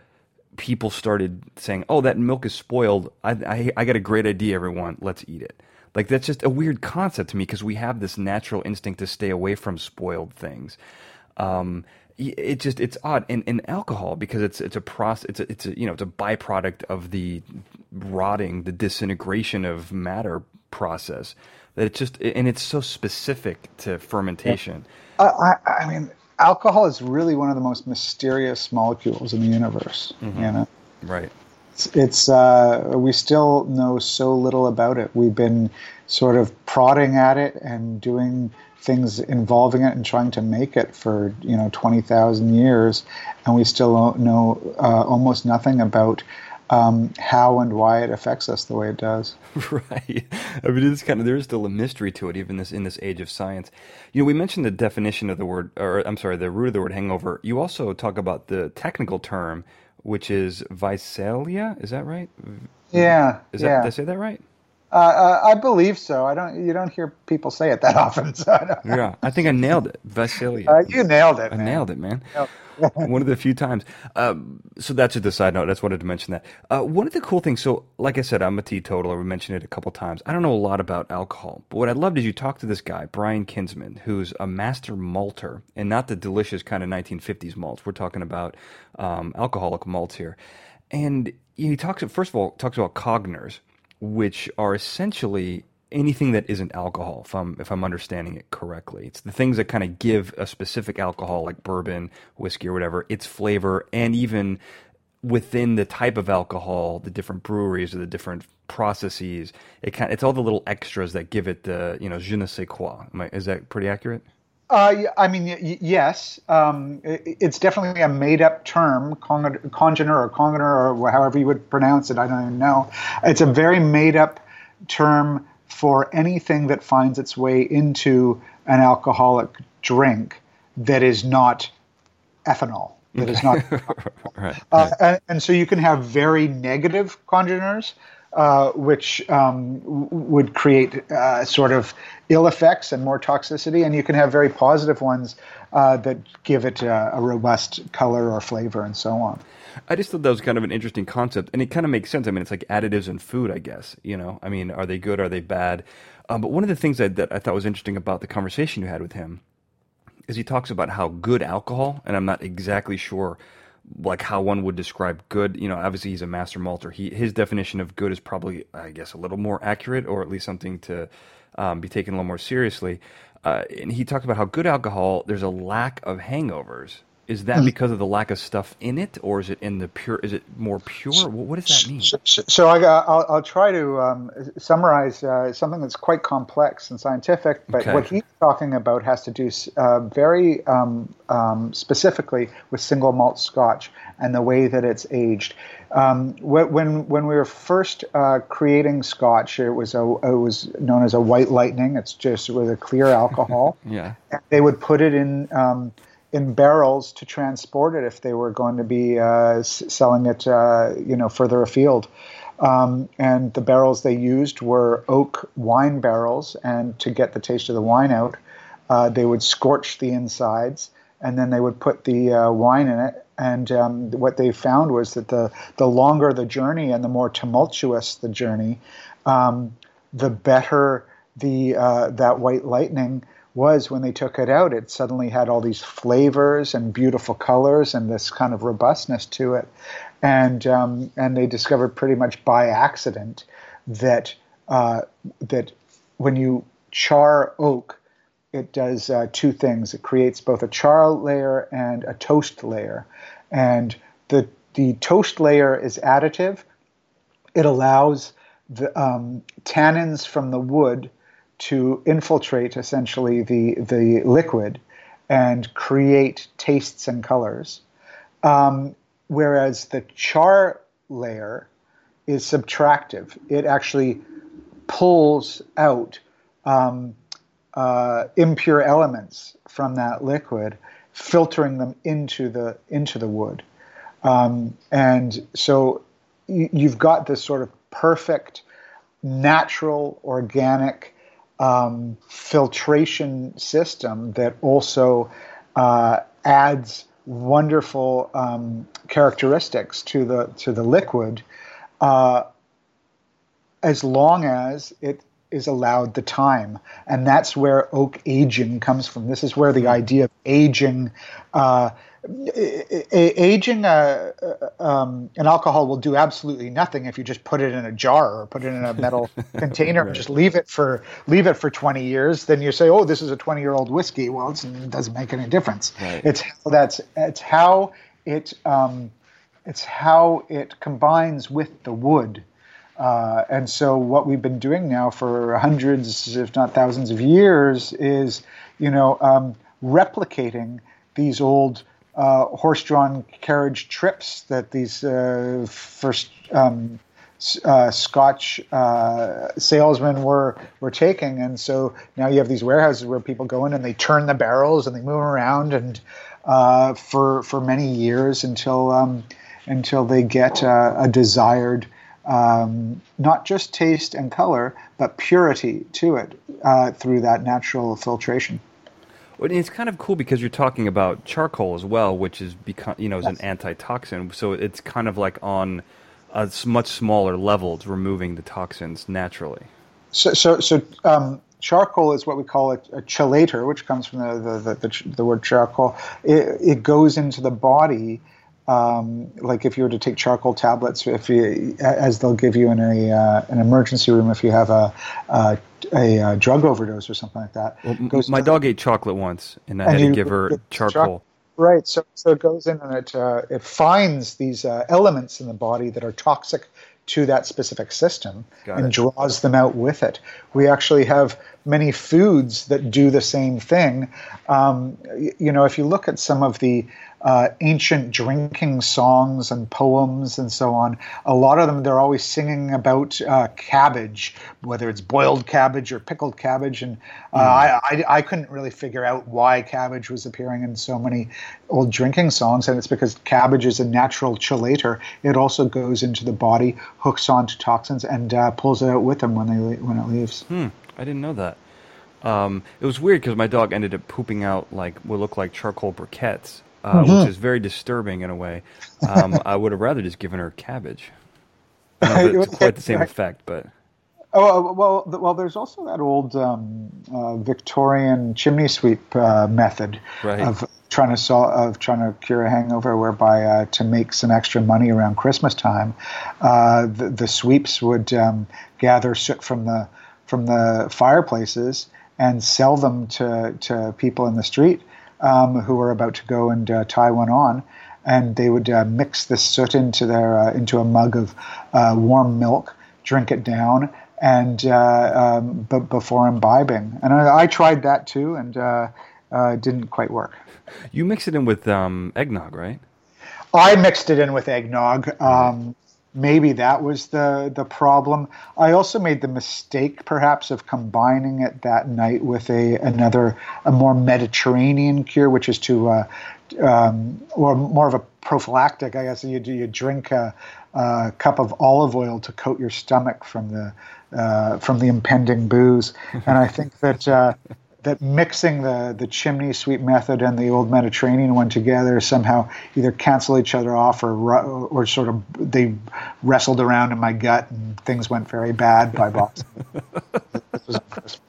people started saying, "Oh, that milk is spoiled. I, I, I got a great idea, everyone. Let's eat it." Like that's just a weird concept to me because we have this natural instinct to stay away from spoiled things. Um, it just it's odd in, in alcohol because it's it's a process it's a, it's a you know it's a byproduct of the rotting the disintegration of matter process that it's just and it's so specific to fermentation. I, I mean, alcohol is really one of the most mysterious molecules in the universe. Mm-hmm. You know, right? It's, it's uh, we still know so little about it. We've been sort of prodding at it and doing things involving it and trying to make it for you know twenty thousand years, and we still know uh, almost nothing about um, how and why it affects us the way it does. right. I mean, it's kind of there is still a mystery to it, even this in this age of science. You know, we mentioned the definition of the word, or I'm sorry, the root of the word hangover. You also talk about the technical term, which is veisalgia. Is that right? Yeah. Is that yeah. did I say that right? Uh, uh, I believe so. I don't. You don't hear people say it that often. So I yeah, I think I nailed it. Veisalgia. Uh, you nailed it. I man. nailed it, man. one of the few times. Um, so that's just a side note. I just wanted to mention that. Uh, one of the cool things. So, like I said, I'm a teetotaler. We mentioned it a couple times. I don't know a lot about alcohol, but what I loved is you talked to this guy, Brian Kinsman, who's a master malter, and not the delicious kind of 1950s malts. We're talking about um, alcoholic malts here, and he talks. First of all, talks about congeners, which are essentially anything that isn't alcohol, if I'm if I'm understanding it correctly. It's the things that kind of give a specific alcohol, like bourbon, whiskey, or whatever, its flavor, and even within the type of alcohol, the different breweries or the different processes, it kind it's all the little extras that give it the you know je ne sais quoi. I, is that pretty accurate? Uh, I mean, y- yes, um, it, it's definitely a made-up term, congener or congener or however you would pronounce it. I don't even know. It's a very made-up term for anything that finds its way into an alcoholic drink that is not ethanol. That is not. right, uh, and, and, so you can have very negative congeners, uh, which um, would create uh, sort of ill effects and more toxicity, and you can have very positive ones uh, that give it a robust color or flavor and so on. I just thought that was kind of an interesting concept, and it kind of makes sense. I mean, it's like additives in food, I guess. You know, I mean, are they good? Are they bad? Um, but one of the things that, that I thought was interesting about the conversation you had with him is he talks about how good alcohol, and I'm not exactly sure like how one would describe good. You know, obviously he's a master malter. He his definition of good is probably, I guess, a little more accurate, or at least something to um, be taken a little more seriously. Uh, and he talked about how good alcohol there's a lack of hangovers. Is that mm-hmm. because of the lack of stuff in it, or is it in the pure? Is it more pure? What does that mean? So, I, will I'll try to um, summarize uh, something that's quite complex and scientific. But okay. what he's talking about has to do uh, very um, um, specifically with single malt Scotch and the way that it's aged. Um, when when we were first uh, creating Scotch, it was a it was known as a white lightning. It's just with a clear alcohol. yeah. And they would put it in um, in barrels to transport it if they were going to be uh, selling it, uh, you know, further afield. Um, and the barrels they used were oak wine barrels, and to get the taste of the wine out, uh, they would scorch the insides, and then they would put the uh, wine in it. And um, what they found was that the the longer the journey and the more tumultuous the journey, um, the better the uh, that white lightning was when they took it out, it suddenly had all these flavors and beautiful colors and this kind of robustness to it. And um, and they discovered pretty much by accident that uh, that when you char oak, it does uh, two things. It creates both a char layer and a toast layer, and the the toast layer is additive. It allows the um, tannins from the wood to infiltrate essentially the the liquid and create tastes and colors, um, whereas the char layer is subtractive. It actually pulls out um, uh, impure elements from that liquid, filtering them into the into the wood, um, and so you've got this sort of perfect, natural, organic um, filtration system that also uh, adds wonderful um, characteristics to the to the liquid, uh, as long as it is allowed the time, and that's where oak aging comes from. This is where the idea of aging. Uh, aging uh, uh, um, an alcohol will do absolutely nothing if you just put it in a jar or put it in a metal container right. and just leave it for leave it for 20 years then you say oh this is a 20 year old whiskey well it doesn't make any difference right. it's how that's it's how it um, it's how it combines with the wood uh, and so what we've been doing now for hundreds if not thousands of years is you know um, replicating these old uh, horse-drawn carriage trips that these uh, first um, uh, Scotch uh, salesmen were were taking, and so now you have these warehouses where people go in and they turn the barrels and they move around and uh, for for many years until um, until they get a desired. Um, not just taste and color, but purity to it uh, through that natural filtration it's kind of cool because you're talking about charcoal as well, which is become you know is yes. an antitoxin. So it's kind of like on a much smaller level, it's removing the toxins naturally. So so so um, charcoal is what we call a, a chelator, which comes from the the, the, the, the word charcoal. It, it goes into the body um, like if you were to take charcoal tablets, if you, as they'll give you in a uh, an emergency room if you have a, a, a, a drug overdose or something like that. Well, my dog ate chocolate once, and I and had to give her charcoal. right, so so it goes in and it uh, it finds these uh, elements in the body that are toxic to that specific system Got and it. draws them out with it. We actually have many foods that do the same thing. Um, you know, if you look at some of the uh, ancient drinking songs and poems and so on. A lot of them, they're always singing about uh, cabbage, whether it's boiled cabbage or pickled cabbage. And uh, mm. I, I, I, couldn't really figure out why cabbage was appearing in so many old drinking songs. And it's because cabbage is a natural chelator. It also goes into the body, hooks onto toxins, and uh, pulls it out with them when, they, when it leaves. Hmm. I didn't know that. Um, it was weird because my dog ended up pooping out like what looked like charcoal briquettes uh, mm-hmm. which is very disturbing in a way. Um, I would have rather just given her cabbage. it's quite the same effect, but. Oh well, well. There's also that old um, uh, Victorian chimney sweep uh, method right. of trying to solve of trying to cure a hangover, whereby uh, to make some extra money around Christmas time, uh, the, the sweeps would um, gather soot from the from the fireplaces and sell them to to people in the street um, who were about to go and uh, tie one on. And they would uh, mix the soot into their uh, into a mug of warm milk, drink it down, and um, b- before imbibing. And I, I, tried that too, and it didn't quite work. You mix it in with um, eggnog, right? I mixed it in with eggnog. Um, maybe that was the the problem. I also made the mistake, perhaps, of combining it that night with a another a more Mediterranean cure, which is to uh, um, or more of a prophylactic. I guess you do you drink a, a, cup of olive oil to coat your stomach from the uh, from the impending booze, and I think that. Uh, that mixing the, the chimney sweep method and the old Mediterranean one together somehow either cancel each other off or or sort of they wrestled around in my gut and things went very bad by Boston.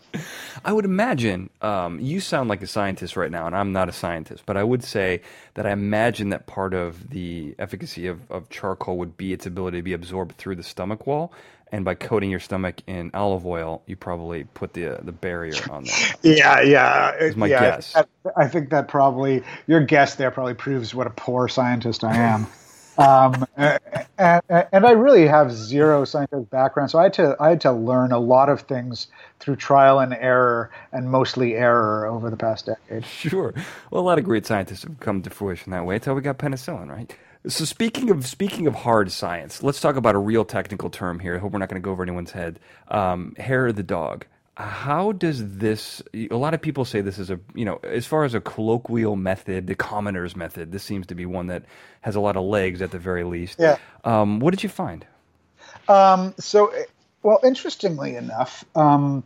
I would imagine um, you sound like a scientist right now, and I'm not a scientist, but I would say that I imagine that part of the efficacy of, of charcoal would be its ability to be absorbed through the stomach wall and by coating your stomach in olive oil, you probably put the uh, the barrier on there. Yeah, yeah. Is my yeah, guess. I, I think that probably your guess there probably proves what a poor scientist I am. um, and, and, I really have zero scientific background, so I had to I had to learn a lot of things through trial and error, and mostly error over the past decade. Sure. Well, a lot of great scientists have come to fruition that way. Until we got penicillin, right? So speaking of speaking of hard science, let's talk about a real technical term here. I hope we're not going to go over anyone's head. Um, hair of the dog. How does this? A lot of people say this is a you know as far as a colloquial method, the commoner's method. This seems to be one that has a lot of legs at the very least. Yeah. Um, what did you find? Um, so, well, interestingly enough, um,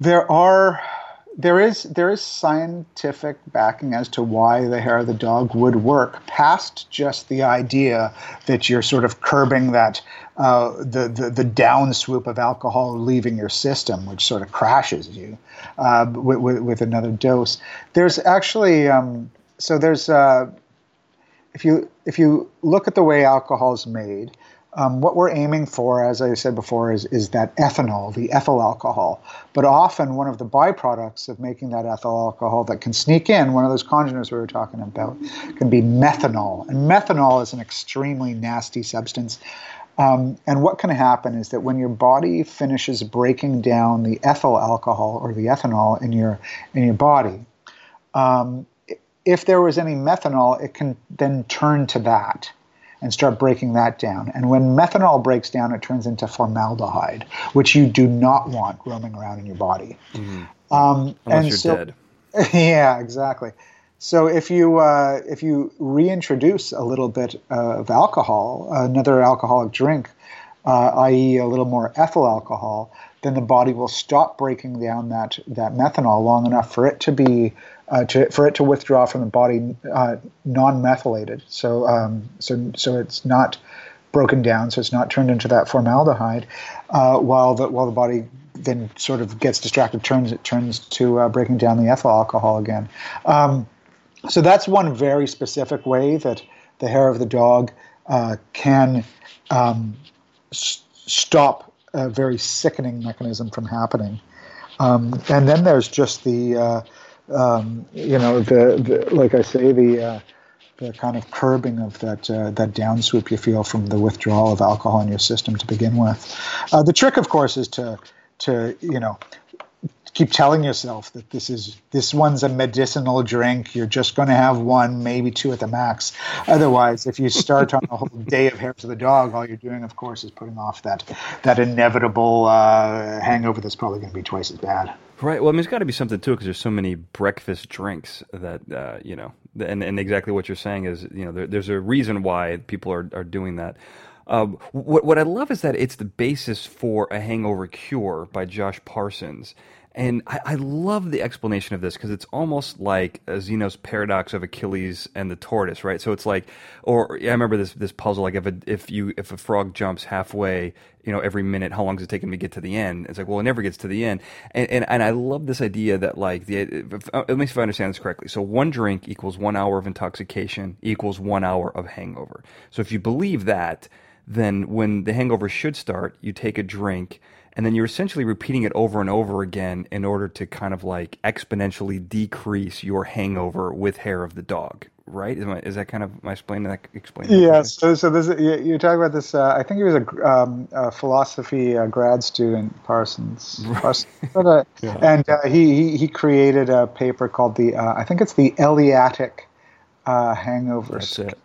there are there is there is scientific backing as to why the hair of the dog would work past just the idea that you're sort of curbing that uh, the, the the down swoop of alcohol leaving your system, which sort of crashes you uh, with, with, with, another dose. There's actually um, so there's uh, if you if you look at the way alcohol is made, um, what we're aiming for, as I said before, is, is that ethanol, the ethyl alcohol. But often, one of the byproducts of making that ethyl alcohol that can sneak in, one of those congeners we were talking about, can be methanol. And methanol is an extremely nasty substance. Um, and what can happen is that when your body finishes breaking down the ethyl alcohol or the ethanol in your in your body, um, if there was any methanol, it can then turn to that and start breaking that down. And when methanol breaks down, it turns into formaldehyde, which you do not want roaming around in your body. Mm-hmm. Um, Unless and you're so, dead. Yeah, exactly. So if you uh, if you reintroduce a little bit of alcohol, another alcoholic drink, uh, i.e., a little more ethyl alcohol, then the body will stop breaking down that that methanol long enough for it to be uh, to, for it to withdraw from the body uh, non-methylated. So, um, so, so it's not broken down, so it's not turned into that formaldehyde. Uh, while the while the body then sort of gets distracted, turns it turns to uh, breaking down the ethyl alcohol again. Um, so that's one very specific way that the hair of the dog uh, can um, s- stop a very sickening mechanism from happening. Um, and then there's just the uh, um, you know, the, the, like I say, the uh, the kind of curbing of that uh, that downsweep you feel from the withdrawal of alcohol in your system to begin with. Uh, the trick, of course, is to to you know keep telling yourself that this is this one's a medicinal drink. You're just going to have one, maybe two at the max. Otherwise, if you start on a whole day of hairs of the dog, all you're doing, of course, is putting off that that inevitable uh, hangover that's probably going to be twice as bad. Right. Well, I mean, there's got to be something too, because there's so many breakfast drinks that uh, you know, and and exactly what you're saying is, you know, there, there's a reason why people are are doing that. Um, what what I love is that it's the basis for a hangover cure by Josh Parsons, And I, I love the explanation of this because it's almost like a Zeno's paradox of Achilles and the tortoise, right? So it's like, or I remember this this puzzle like if a if you if a frog jumps halfway, you know, every minute, how long does it take him to get to the end? It's like, well, it never gets to the end. And and, and I love this idea that like the if, uh, at least if I understand this correctly, so one drink equals one hour of intoxication equals one hour of hangover. So if you believe that, then when the hangover should start, you take a drink and then you're essentially repeating it over and over again in order to kind of like exponentially decrease your hangover with hair of the dog right? Is, my, is that kind of my explaining that explaining yeah so, so this you're talking about this uh, i think he was a, um, a philosophy uh, grad student parsons, parsons uh, yeah. and uh, he, he, he created a paper called the uh, i think it's the eleatic uh, hangover That's it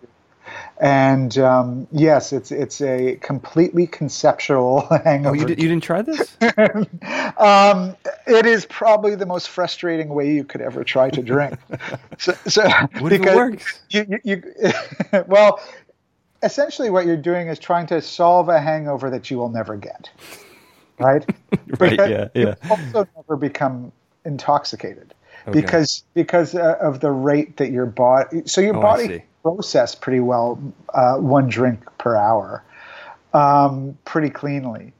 and um, yes, it's it's a completely conceptual hangover. Oh, you, did, you didn't try this? um, it is probably the most frustrating way you could ever try to drink. so, so what because it works? You, you, you well, essentially, what you're doing is trying to solve a hangover that you will never get. Right. right. yeah. Yeah. also never become intoxicated. Okay. Because because uh, of the rate that your body, so your oh, body process pretty well uh, one drink per hour um, pretty cleanly.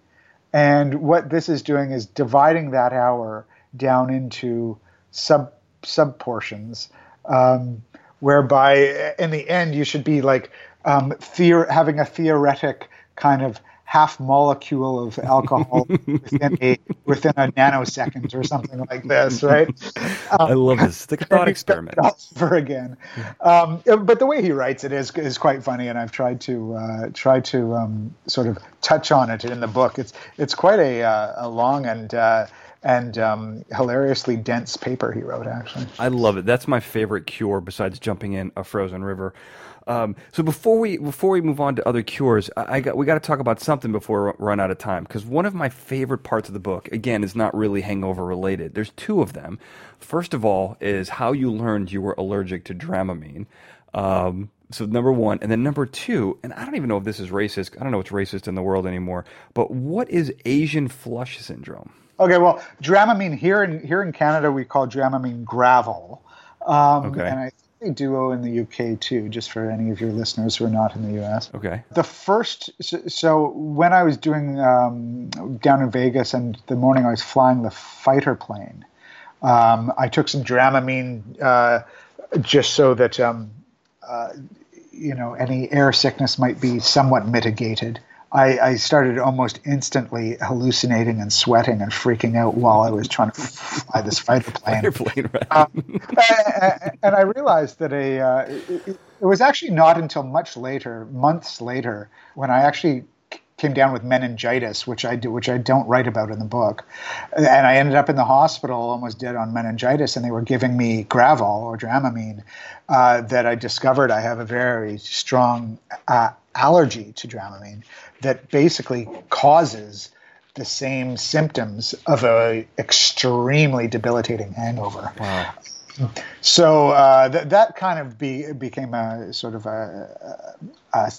And what this is doing is dividing that hour down into sub sub portions, um, whereby in the end you should be like um, theor- having a theoretic kind of half molecule of alcohol within a within a nanosecond or something like this, right? Um, I love this. It's like a thought experiment. Over again, um, but the way he writes it is is quite funny, and I've tried to uh, try to um, sort of touch on it in the book. It's it's quite a uh, a long and uh, and um, hilariously dense paper he wrote. Actually, I love it. That's my favorite cure besides jumping in a frozen river. Um, so before we before we move on to other cures, I, I got we got to talk about something before we run out of time because one of my favorite parts of the book, again, is not really hangover related. There's two of them. First of all, is how you learned you were allergic to Dramamine. Um, so number one, and then number two, and I don't even know if this is racist. I don't know what's racist in the world anymore. But what is Asian flush syndrome? Okay, well, Dramamine here in here in Canada we call Dramamine Gravol. Um, okay. And I duo in the UK too, just for any of your listeners who are not in the US. Okay. The first, so, so when I was doing um, down in Vegas and the morning I was flying the fighter plane, um, I took some Dramamine uh, just so that, um, uh, you know, any air sickness might be somewhat mitigated. I, I, started almost instantly hallucinating and sweating and freaking out while I was trying to fly this fighter plane. plane right. um, and, and, I realized that a uh, it, it, was actually not until much later, months later, when I actually came down with meningitis, which I do, which I don't write about in the book, and I ended up in the hospital almost dead on meningitis, and they were giving me Gravol or Dramamine. Uh, that I discovered I have a very strong uh, allergy to Dramamine that basically causes the same symptoms of a extremely debilitating hangover. Wow. So uh, th- that kind of be, became a sort of a, a, a,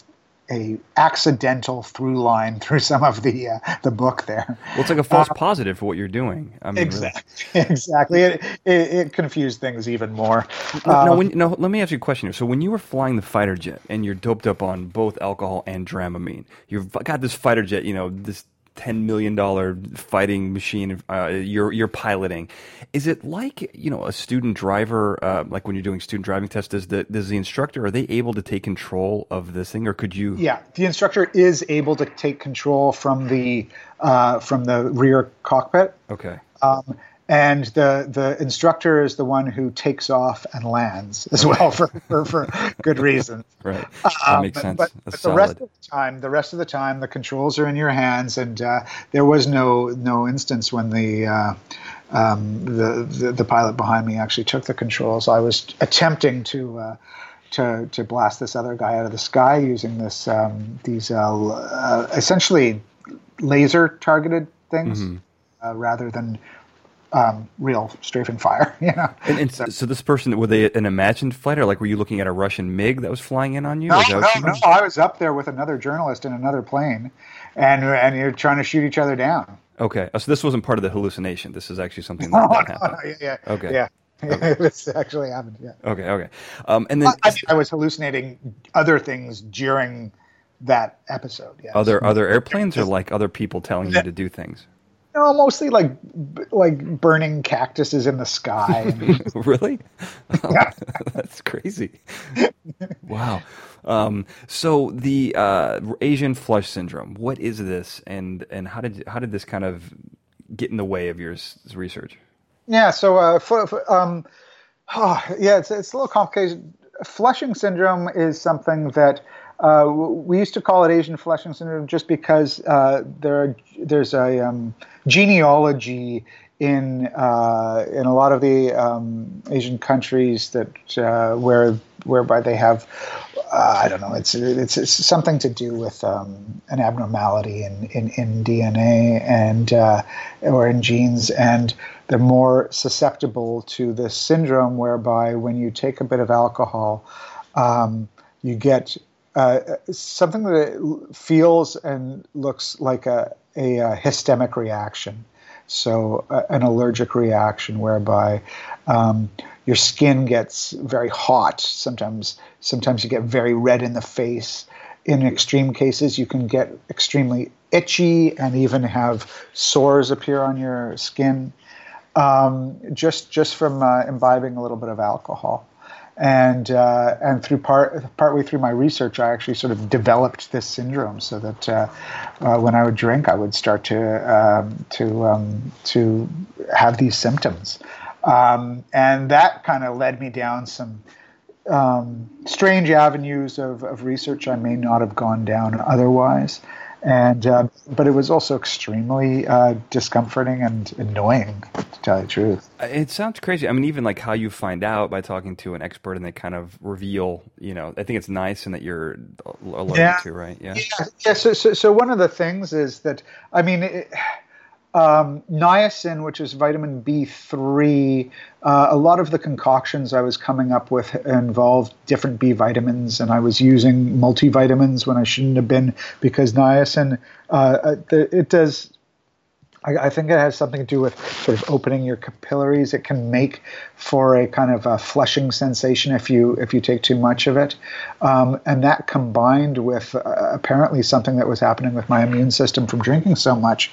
accidental through line through some of the uh, the book there. Well, it's like a false uh, positive for what you're doing. I mean, exactly, really. exactly. It, it, it, confused things even more. No, um, when, no, let me ask you a question here. So, when you were flying the fighter jet and you're doped up on both alcohol and Dramamine, you've got this fighter jet, you know, this ten million dollar fighting machine uh, you're you're piloting. Is it like you know a student driver, uh, like when you're doing student driving tests? Does the does the instructor are they able to take control of this thing, or could you? Yeah, the instructor is able to take control from the uh, from the rear cockpit. Okay. Um, and the the instructor is the one who takes off and lands as well for for, for good reasons. Right, that um, makes sense. But, but the rest of the time, the rest of the time, the controls are in your hands, and uh, there was no no instance when the, uh, um, the, the the pilot behind me actually took the controls. I was attempting to. Uh, to, to blast this other guy out of the sky using this um, these uh, uh, essentially laser targeted things mm-hmm. Uh, rather than um, real strafing fire. You know. And, and so, so, this person were they an imagined fighter? Like, were you looking at a Russian MiG that was flying in on you? No, no, no. I was up there with another journalist in another plane, and and you're trying to shoot each other down. Okay, oh, so this wasn't part of the hallucination. This is actually something that, that happened. No, yeah, yeah. Okay. Yeah. Okay. this actually happened. Yeah. Okay. Okay. Um, and then I, I, was hallucinating other things during that episode. Yes. Other other airplanes or like other people telling you to do things. No, mostly like like burning cactuses in the sky. really? Yeah. That's crazy. wow. Um, so the uh, Asian flush syndrome. What is this, and and how did how did this kind of get in the way of your research? Yeah. So, uh, for, for, um, oh, yeah, it's it's a little complicated. Flushing syndrome is something that uh, we used to call it Asian flushing syndrome just because uh, there are, there's a um, genealogy in uh, in a lot of the um, Asian countries that uh, where whereby they have uh, I don't know it's, it's, it's something to do with um, an abnormality in, in, in DNA and or in genes and they're more susceptible to this syndrome whereby when you take a bit of alcohol um, you get uh, something that feels and looks like a, a, a histemic reaction so uh, an allergic reaction whereby um, your skin gets very hot. Sometimes, sometimes you get very red in the face. In extreme cases, you can get extremely itchy and even have sores appear on your skin, um, just just from uh, imbibing a little bit of alcohol and uh, and through part partway through my research, I actually sort of developed this syndrome, so that uh, uh, when I would drink, I would start to um, to um, to have these symptoms, um, and that kind of led me down some um, strange avenues of, of research I may not have gone down otherwise and uh, but it was also extremely uh, discomforting and annoying to tell you the truth. It sounds crazy. I mean even like how you find out by talking to an expert and they kind of reveal you know i think it's nice and that you're alerted yeah. to right? Yeah. Yeah, yeah. So, so, so one of the things is that i mean it, um, niacin, which is vitamin B3, uh, a lot of the concoctions I was coming up with involved different B vitamins, and I was using multivitamins when I shouldn't have been because niacin, uh, uh it does I, I, think it has something to do with sort of opening your capillaries. It can make for a kind of a flushing sensation if you if you take too much of it, um, and that combined with uh, apparently something that was happening with my immune system from drinking so much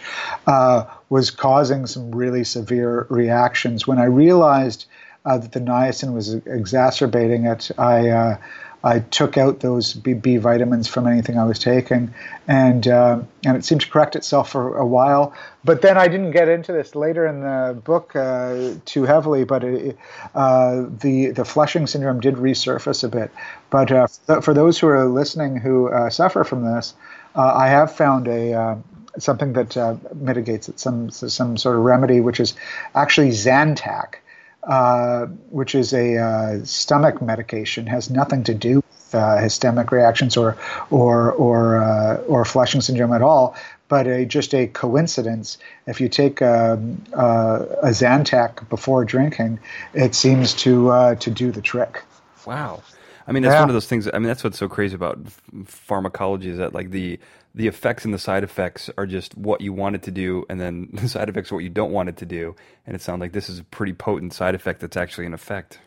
uh, was causing some really severe reactions. When I realized uh, that the niacin was exacerbating it, I uh, I took out those B, B, vitamins from anything I was taking, and uh, and it seemed to correct itself for a while. But then I didn't get into this later in the book uh, too heavily. But it, uh, the the flushing syndrome did resurface a bit. But uh, for those who are listening who uh, suffer from this, uh, I have found a something that mitigates it, some some sort of remedy, which is actually Zantac. Uh, which is a uh, stomach medication, has nothing to do with uh, histemic reactions or or or uh, or flushing syndrome at all, but a, just a coincidence. If you take um, uh, a Zantac before drinking, it seems to to do the trick. Wow. I mean, that's yeah. one of those things. I mean, that's what's so crazy about pharmacology is that like the the effects and the side effects are just what you want it to do, and then the side effects are what you don't want it to do. And it sounds like this is a pretty potent side effect that's actually an effect.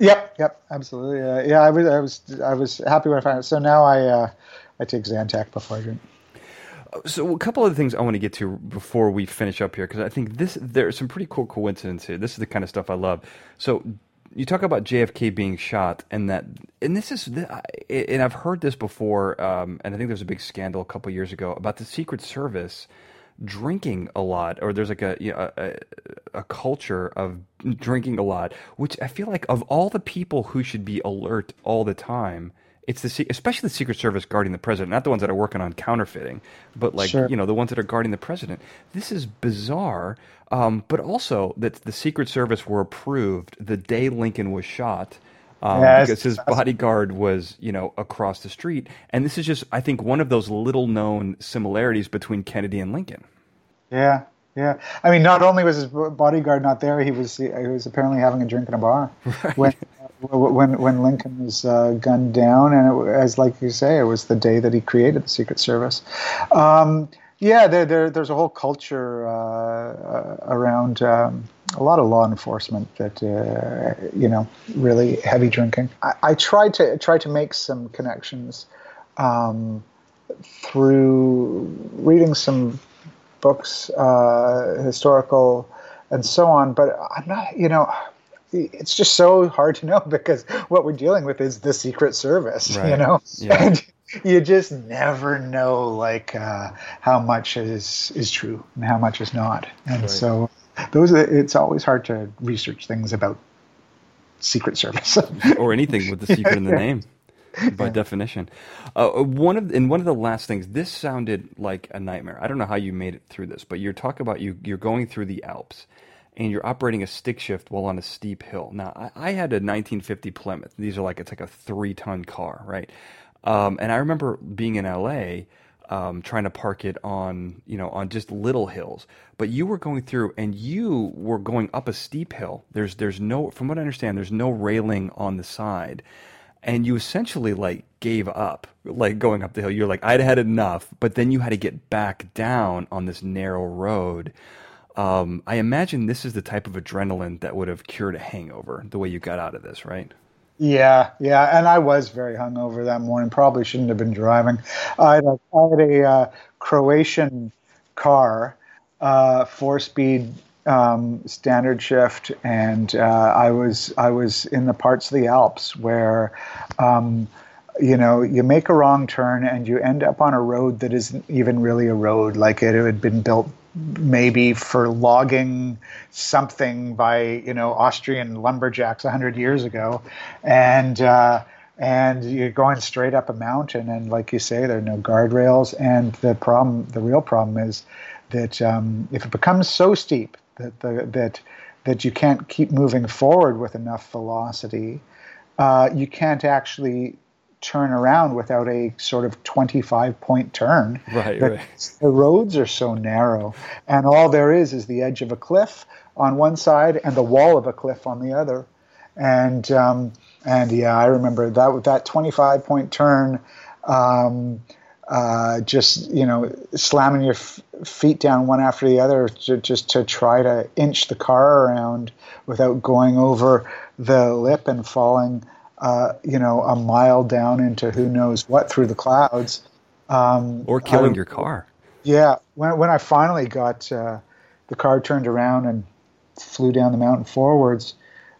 Yep, yep, absolutely. Uh, yeah, I was, I was, I was happy when I found it. So now I, uh, I take Zantac before I drink. So a couple of things I want to get to before we finish up here because I think this there's some pretty cool coincidences here. This is the kind of stuff I love. So you talk about JFK being shot, and that, and this is, and I've heard this before, um, and I think there was a big scandal a couple years ago about the Secret Service drinking a lot, or there's like a, you know, a, a culture of drinking a lot, which I feel like of all the people who should be alert all the time, it's the especially the Secret Service guarding the president, not the ones that are working on counterfeiting, but like sure. you know the ones that are guarding the president. This is bizarre, um, but also that the Secret Service were approved the day Lincoln was shot. Um, yes, because his bodyguard was, you know, across the street, and this is just, I think, one of those little-known similarities between Kennedy and Lincoln. Yeah, Yeah, I mean, not only was his bodyguard not there, he was he was apparently having a drink in a bar right. when when when Lincoln was uh, gunned down, and it, as like you say, it was the day that he created the Secret Service. Um, yeah, there, there, there's a whole culture uh, uh, around um, a lot of law enforcement that uh, you know really heavy drinking. I, I tried to try to make some connections um, through reading some books, uh, historical, and so on. But I'm not, you know it's just so hard to know because what we're dealing with is the Secret Service, right. you know. Yeah. And you just never know like uh, how much is is true and how much is not and right. so those are, it's always hard to research things about secret service or anything with the secret in the name by yeah. definition uh, one of and one of the last things this sounded like a nightmare i don't know how you made it through this but you're talking about you you're going through the alps and you're operating a stick shift while on a steep hill now i, I had a 1950 plymouth these are like it's like a three ton car right um, and I remember being in LA, um, trying to park it on, you know, on just little hills. But you were going through, and you were going up a steep hill. There's, there's no, from what I understand, there's no railing on the side, and you essentially like gave up, like going up the hill. You're like, I'd had enough, but then you had to get back down on this narrow road. Um, I imagine this is the type of adrenaline that would have cured a hangover. The way you got out of this, right? Yeah, yeah, and I was very hungover that morning. Probably shouldn't have been driving. I had a, I had a uh, Croatian car, uh, four-speed um, standard shift, and uh, I was I was in the parts of the Alps where. Um, you know, you make a wrong turn and you end up on a road that isn't even really a road. Like it had been built maybe for logging something by you know Austrian lumberjacks hundred years ago, and uh, and you're going straight up a mountain, and like you say, there are no guardrails, and the problem, the real problem is that um, if it becomes so steep that the, that that you can't keep moving forward with enough velocity, uh, you can't actually turn around without a sort of 25 point turn. Right, right. The roads are so narrow, and all there is is the edge of a cliff on one side and the wall of a cliff on the other. And um, and yeah, I remember that that 25 point turn. Um, uh, just you know, slamming your f- feet down one after the other, to, just to try to inch the car around without going over the lip and falling uh, you know, a mile down into who knows what through the clouds. Um, or killing I, your car. Yeah. When, when I finally got uh, the car turned around and flew down the mountain forwards,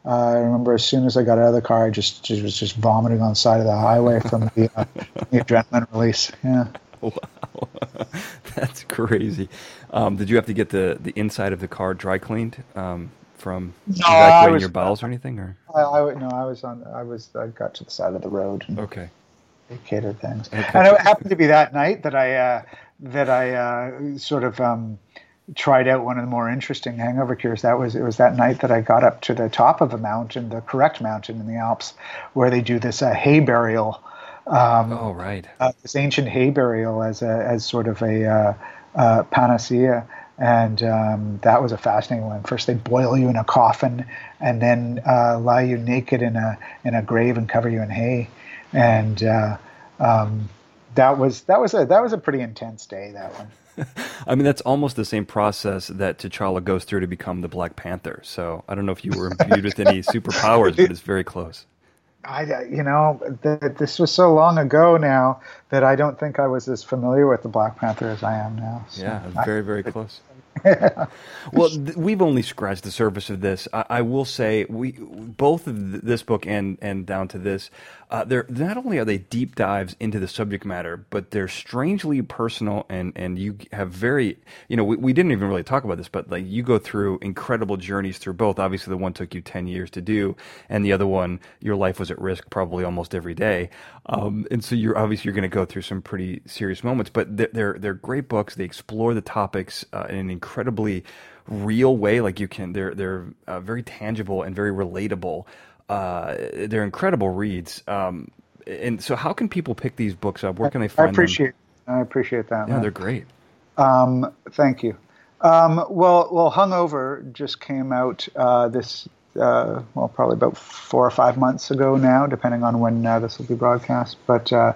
uh, I remember as soon as I got out of the car, I just, just was just vomiting on the side of the highway from the, uh, the adrenaline release. Yeah. Wow, that's crazy. Um, did you have to get the, the inside of the car dry cleaned? Um, from no, evacuating was, your bowels or anything? Or I, I, no, I was on. I was. I got to the side of the road. Okay. Vacated things, okay. and it happened to be that night that I uh, that I uh, sort of um, tried out one of the more interesting hangover cures. That was it was that night that I got up to the top of a mountain, the correct mountain in the Alps, where they do this uh, hay burial. Um, oh right. Uh, this ancient hay burial as a as sort of a uh, uh, panacea and um, that was a fascinating one. First, they boil you in a coffin, and then uh, lie you naked in a in a grave and cover you in hay, and uh, um, that was that was a that was a pretty intense day. That one. I mean, that's almost the same process that T'Challa goes through to become the Black Panther. So I don't know if you were imbued with any superpowers, but it's very close. I, you know, th- this was so long ago now that I don't think I was as familiar with the Black Panther as I am now. So yeah, very, very I, close. Well, th- we've only scratched the surface of this. I, I will say we both of th- this book and and down to this, uh, they're not only are they deep dives into the subject matter, but they're strangely personal and and you have very you know we, we didn't even really talk about this, but like you go through incredible journeys through both. Obviously, the one took you ten years to do, and the other one your life was at risk probably almost every day. Um, and so you're obviously you're going to go through some pretty serious moments, but they're they're, great books. They explore the topics uh, in an incredibly real way. Like you can, they're they're uh, very tangible and very relatable. Uh, they're incredible reads. Um, and so, how can people pick these books up? Where can they find them? I appreciate. Them? I appreciate that. Yeah, man. they're great. Um, thank you. Um, well, well, Hungover just came out uh, this uh, well, probably about four or five months ago now, depending on when uh, this will be broadcast. But uh,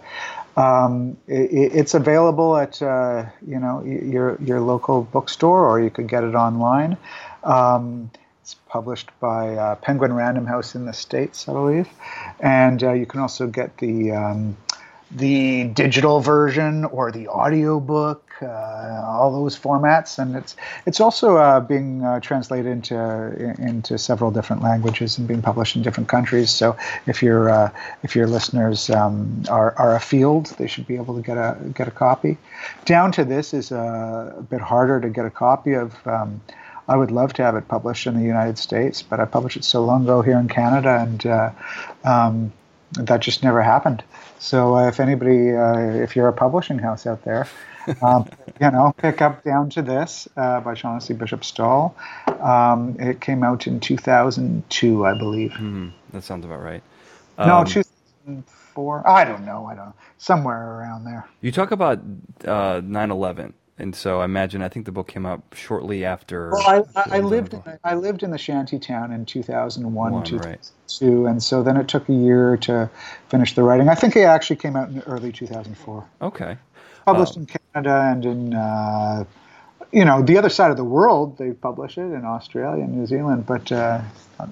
um, it, it's available at uh, you know your your local bookstore, or you could get it online. Um, it's published by uh, Penguin Random House in the States, I believe, and uh, you can also get the um, the digital version or the audiobook, uh, all those formats, and it's it's also uh, being uh, translated into into several different languages and being published in different countries. So if your uh, if your listeners um, are are afield, they should be able to get a get a copy. Down to this is a, a bit harder to get a copy of. Um, I would love to have it published in the United States, but I published it so long ago here in Canada, and uh, um, that just never happened. So uh, if anybody, uh, if you're a publishing house out there, um, you know, pick up Down to This uh, by Shaughnessy Bishop Stall. Um, it came out in 2002, I believe. Mm, that sounds about right. Um, no, 2004. I don't know. I don't know. Somewhere around there. You talk about 9/11 uh, and so I imagine I think the book came out shortly after. Well, I, I, I lived in, I lived in the shanty town in 2001, One, 2002, right. and so then it took a year to finish the writing. I think it actually came out in early 2004. Okay. Published uh, in Canada and in uh, you know the other side of the world. They publish it in Australia and New Zealand, but uh,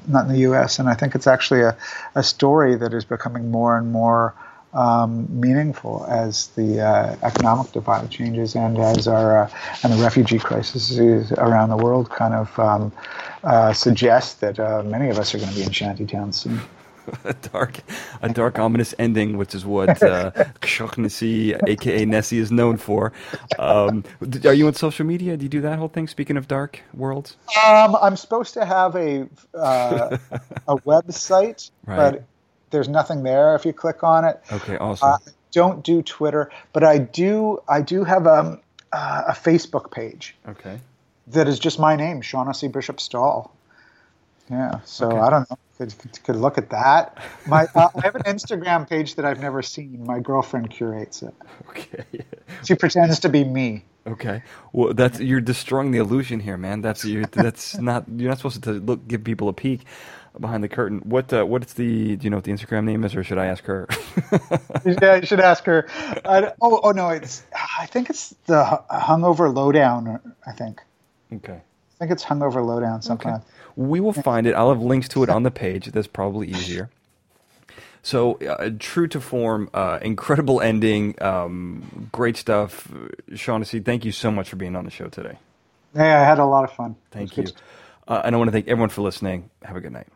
not in the U.S. And I think it's actually a, a story that is becoming more and more um, meaningful as the uh, economic divide changes and as our uh, and the refugee crisis around the world kind of um, uh, suggest that uh, many of us are going to be in shantytowns soon. a dark, a dark, ominous ending, which is what uh, aka Nessie, is known for. Um, are you on social media? Do you do that whole thing? Speaking of dark worlds, um, I'm supposed to have a uh, a website, right. but there's nothing there if you click on it. Okay, awesome. Uh, don't do Twitter, but I do. I do have a um, uh, a Facebook page. Okay. That is just my name, Shaughnessy Bishop Stall. Yeah. So okay. I don't know. Could, could look at that. My uh, I have an Instagram page that I've never seen. My girlfriend curates it. Okay. she pretends to be me. Okay. Well, that's you're destroying the illusion here, man. That's you that's not you're not supposed to look give people a peek behind the curtain. What uh, what's the do you know what the Instagram name is, or should I ask her? yeah, you should ask her. oh, oh no, it's I think it's the Hungover Lowdown. I think. Okay. I think it's Hungover Lowdown. Something. Okay. We will find it. I'll have links to it on the page. That's probably easier. So, uh, true to form, uh, incredible ending, um, great stuff. Shaughnessy, thank you so much for being on the show today. Hey, I had a lot of fun. Thank you. Uh, and I want to thank everyone for listening. Have a good night.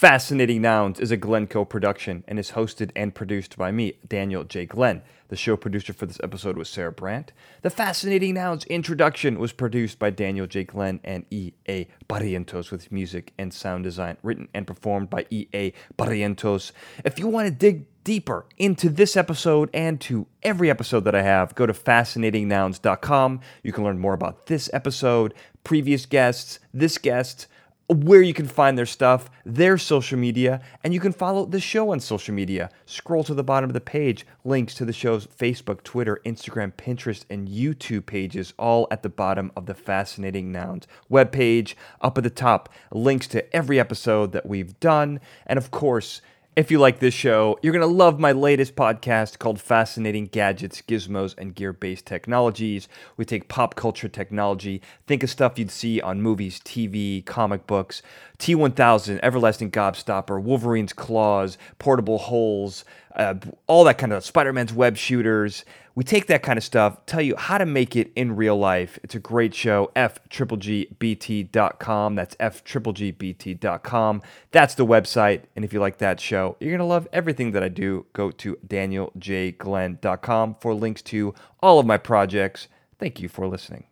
Fascinating Nouns is a Glencoe production and is hosted and produced by me, Daniel J. Glenn. The show producer for this episode was Sarah Brandt. The Fascinating Nouns introduction was produced by Daniel J. Glenn and E.A. Barrientos with music and sound design written and performed by E.A. Barrientos. If you want to dig deeper into this episode and to every episode that I have, go to fascinatingnouns.com. You can learn more about this episode, previous guests, this guest, where you can find their stuff, their social media, and you can follow the show on social media. Scroll to the bottom of the page, links to the show's Facebook, Twitter, Instagram, Pinterest, and YouTube pages, all at the bottom of the Fascinating Nouns webpage. Up at the top, links to every episode that we've done, and of course, if you like this show, you're going to love my latest podcast called Fascinating Gadgets, Gizmos, and Gear Based Technologies. We take pop culture technology, think of stuff you'd see on movies, TV, comic books, T1000, Everlasting Gobstopper, Wolverine's Claws, Portable Holes, uh, all that kind of Spider Man's web shooters. We take that kind of stuff, tell you how to make it in real life. It's a great show. F-triple-G-B-T.com. That's F-triple-G-B-T.com. That's the website. And if you like that show, you're going to love everything that I do. Go to danieljglenn.com for links to all of my projects. Thank you for listening.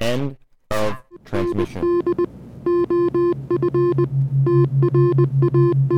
End of transmission.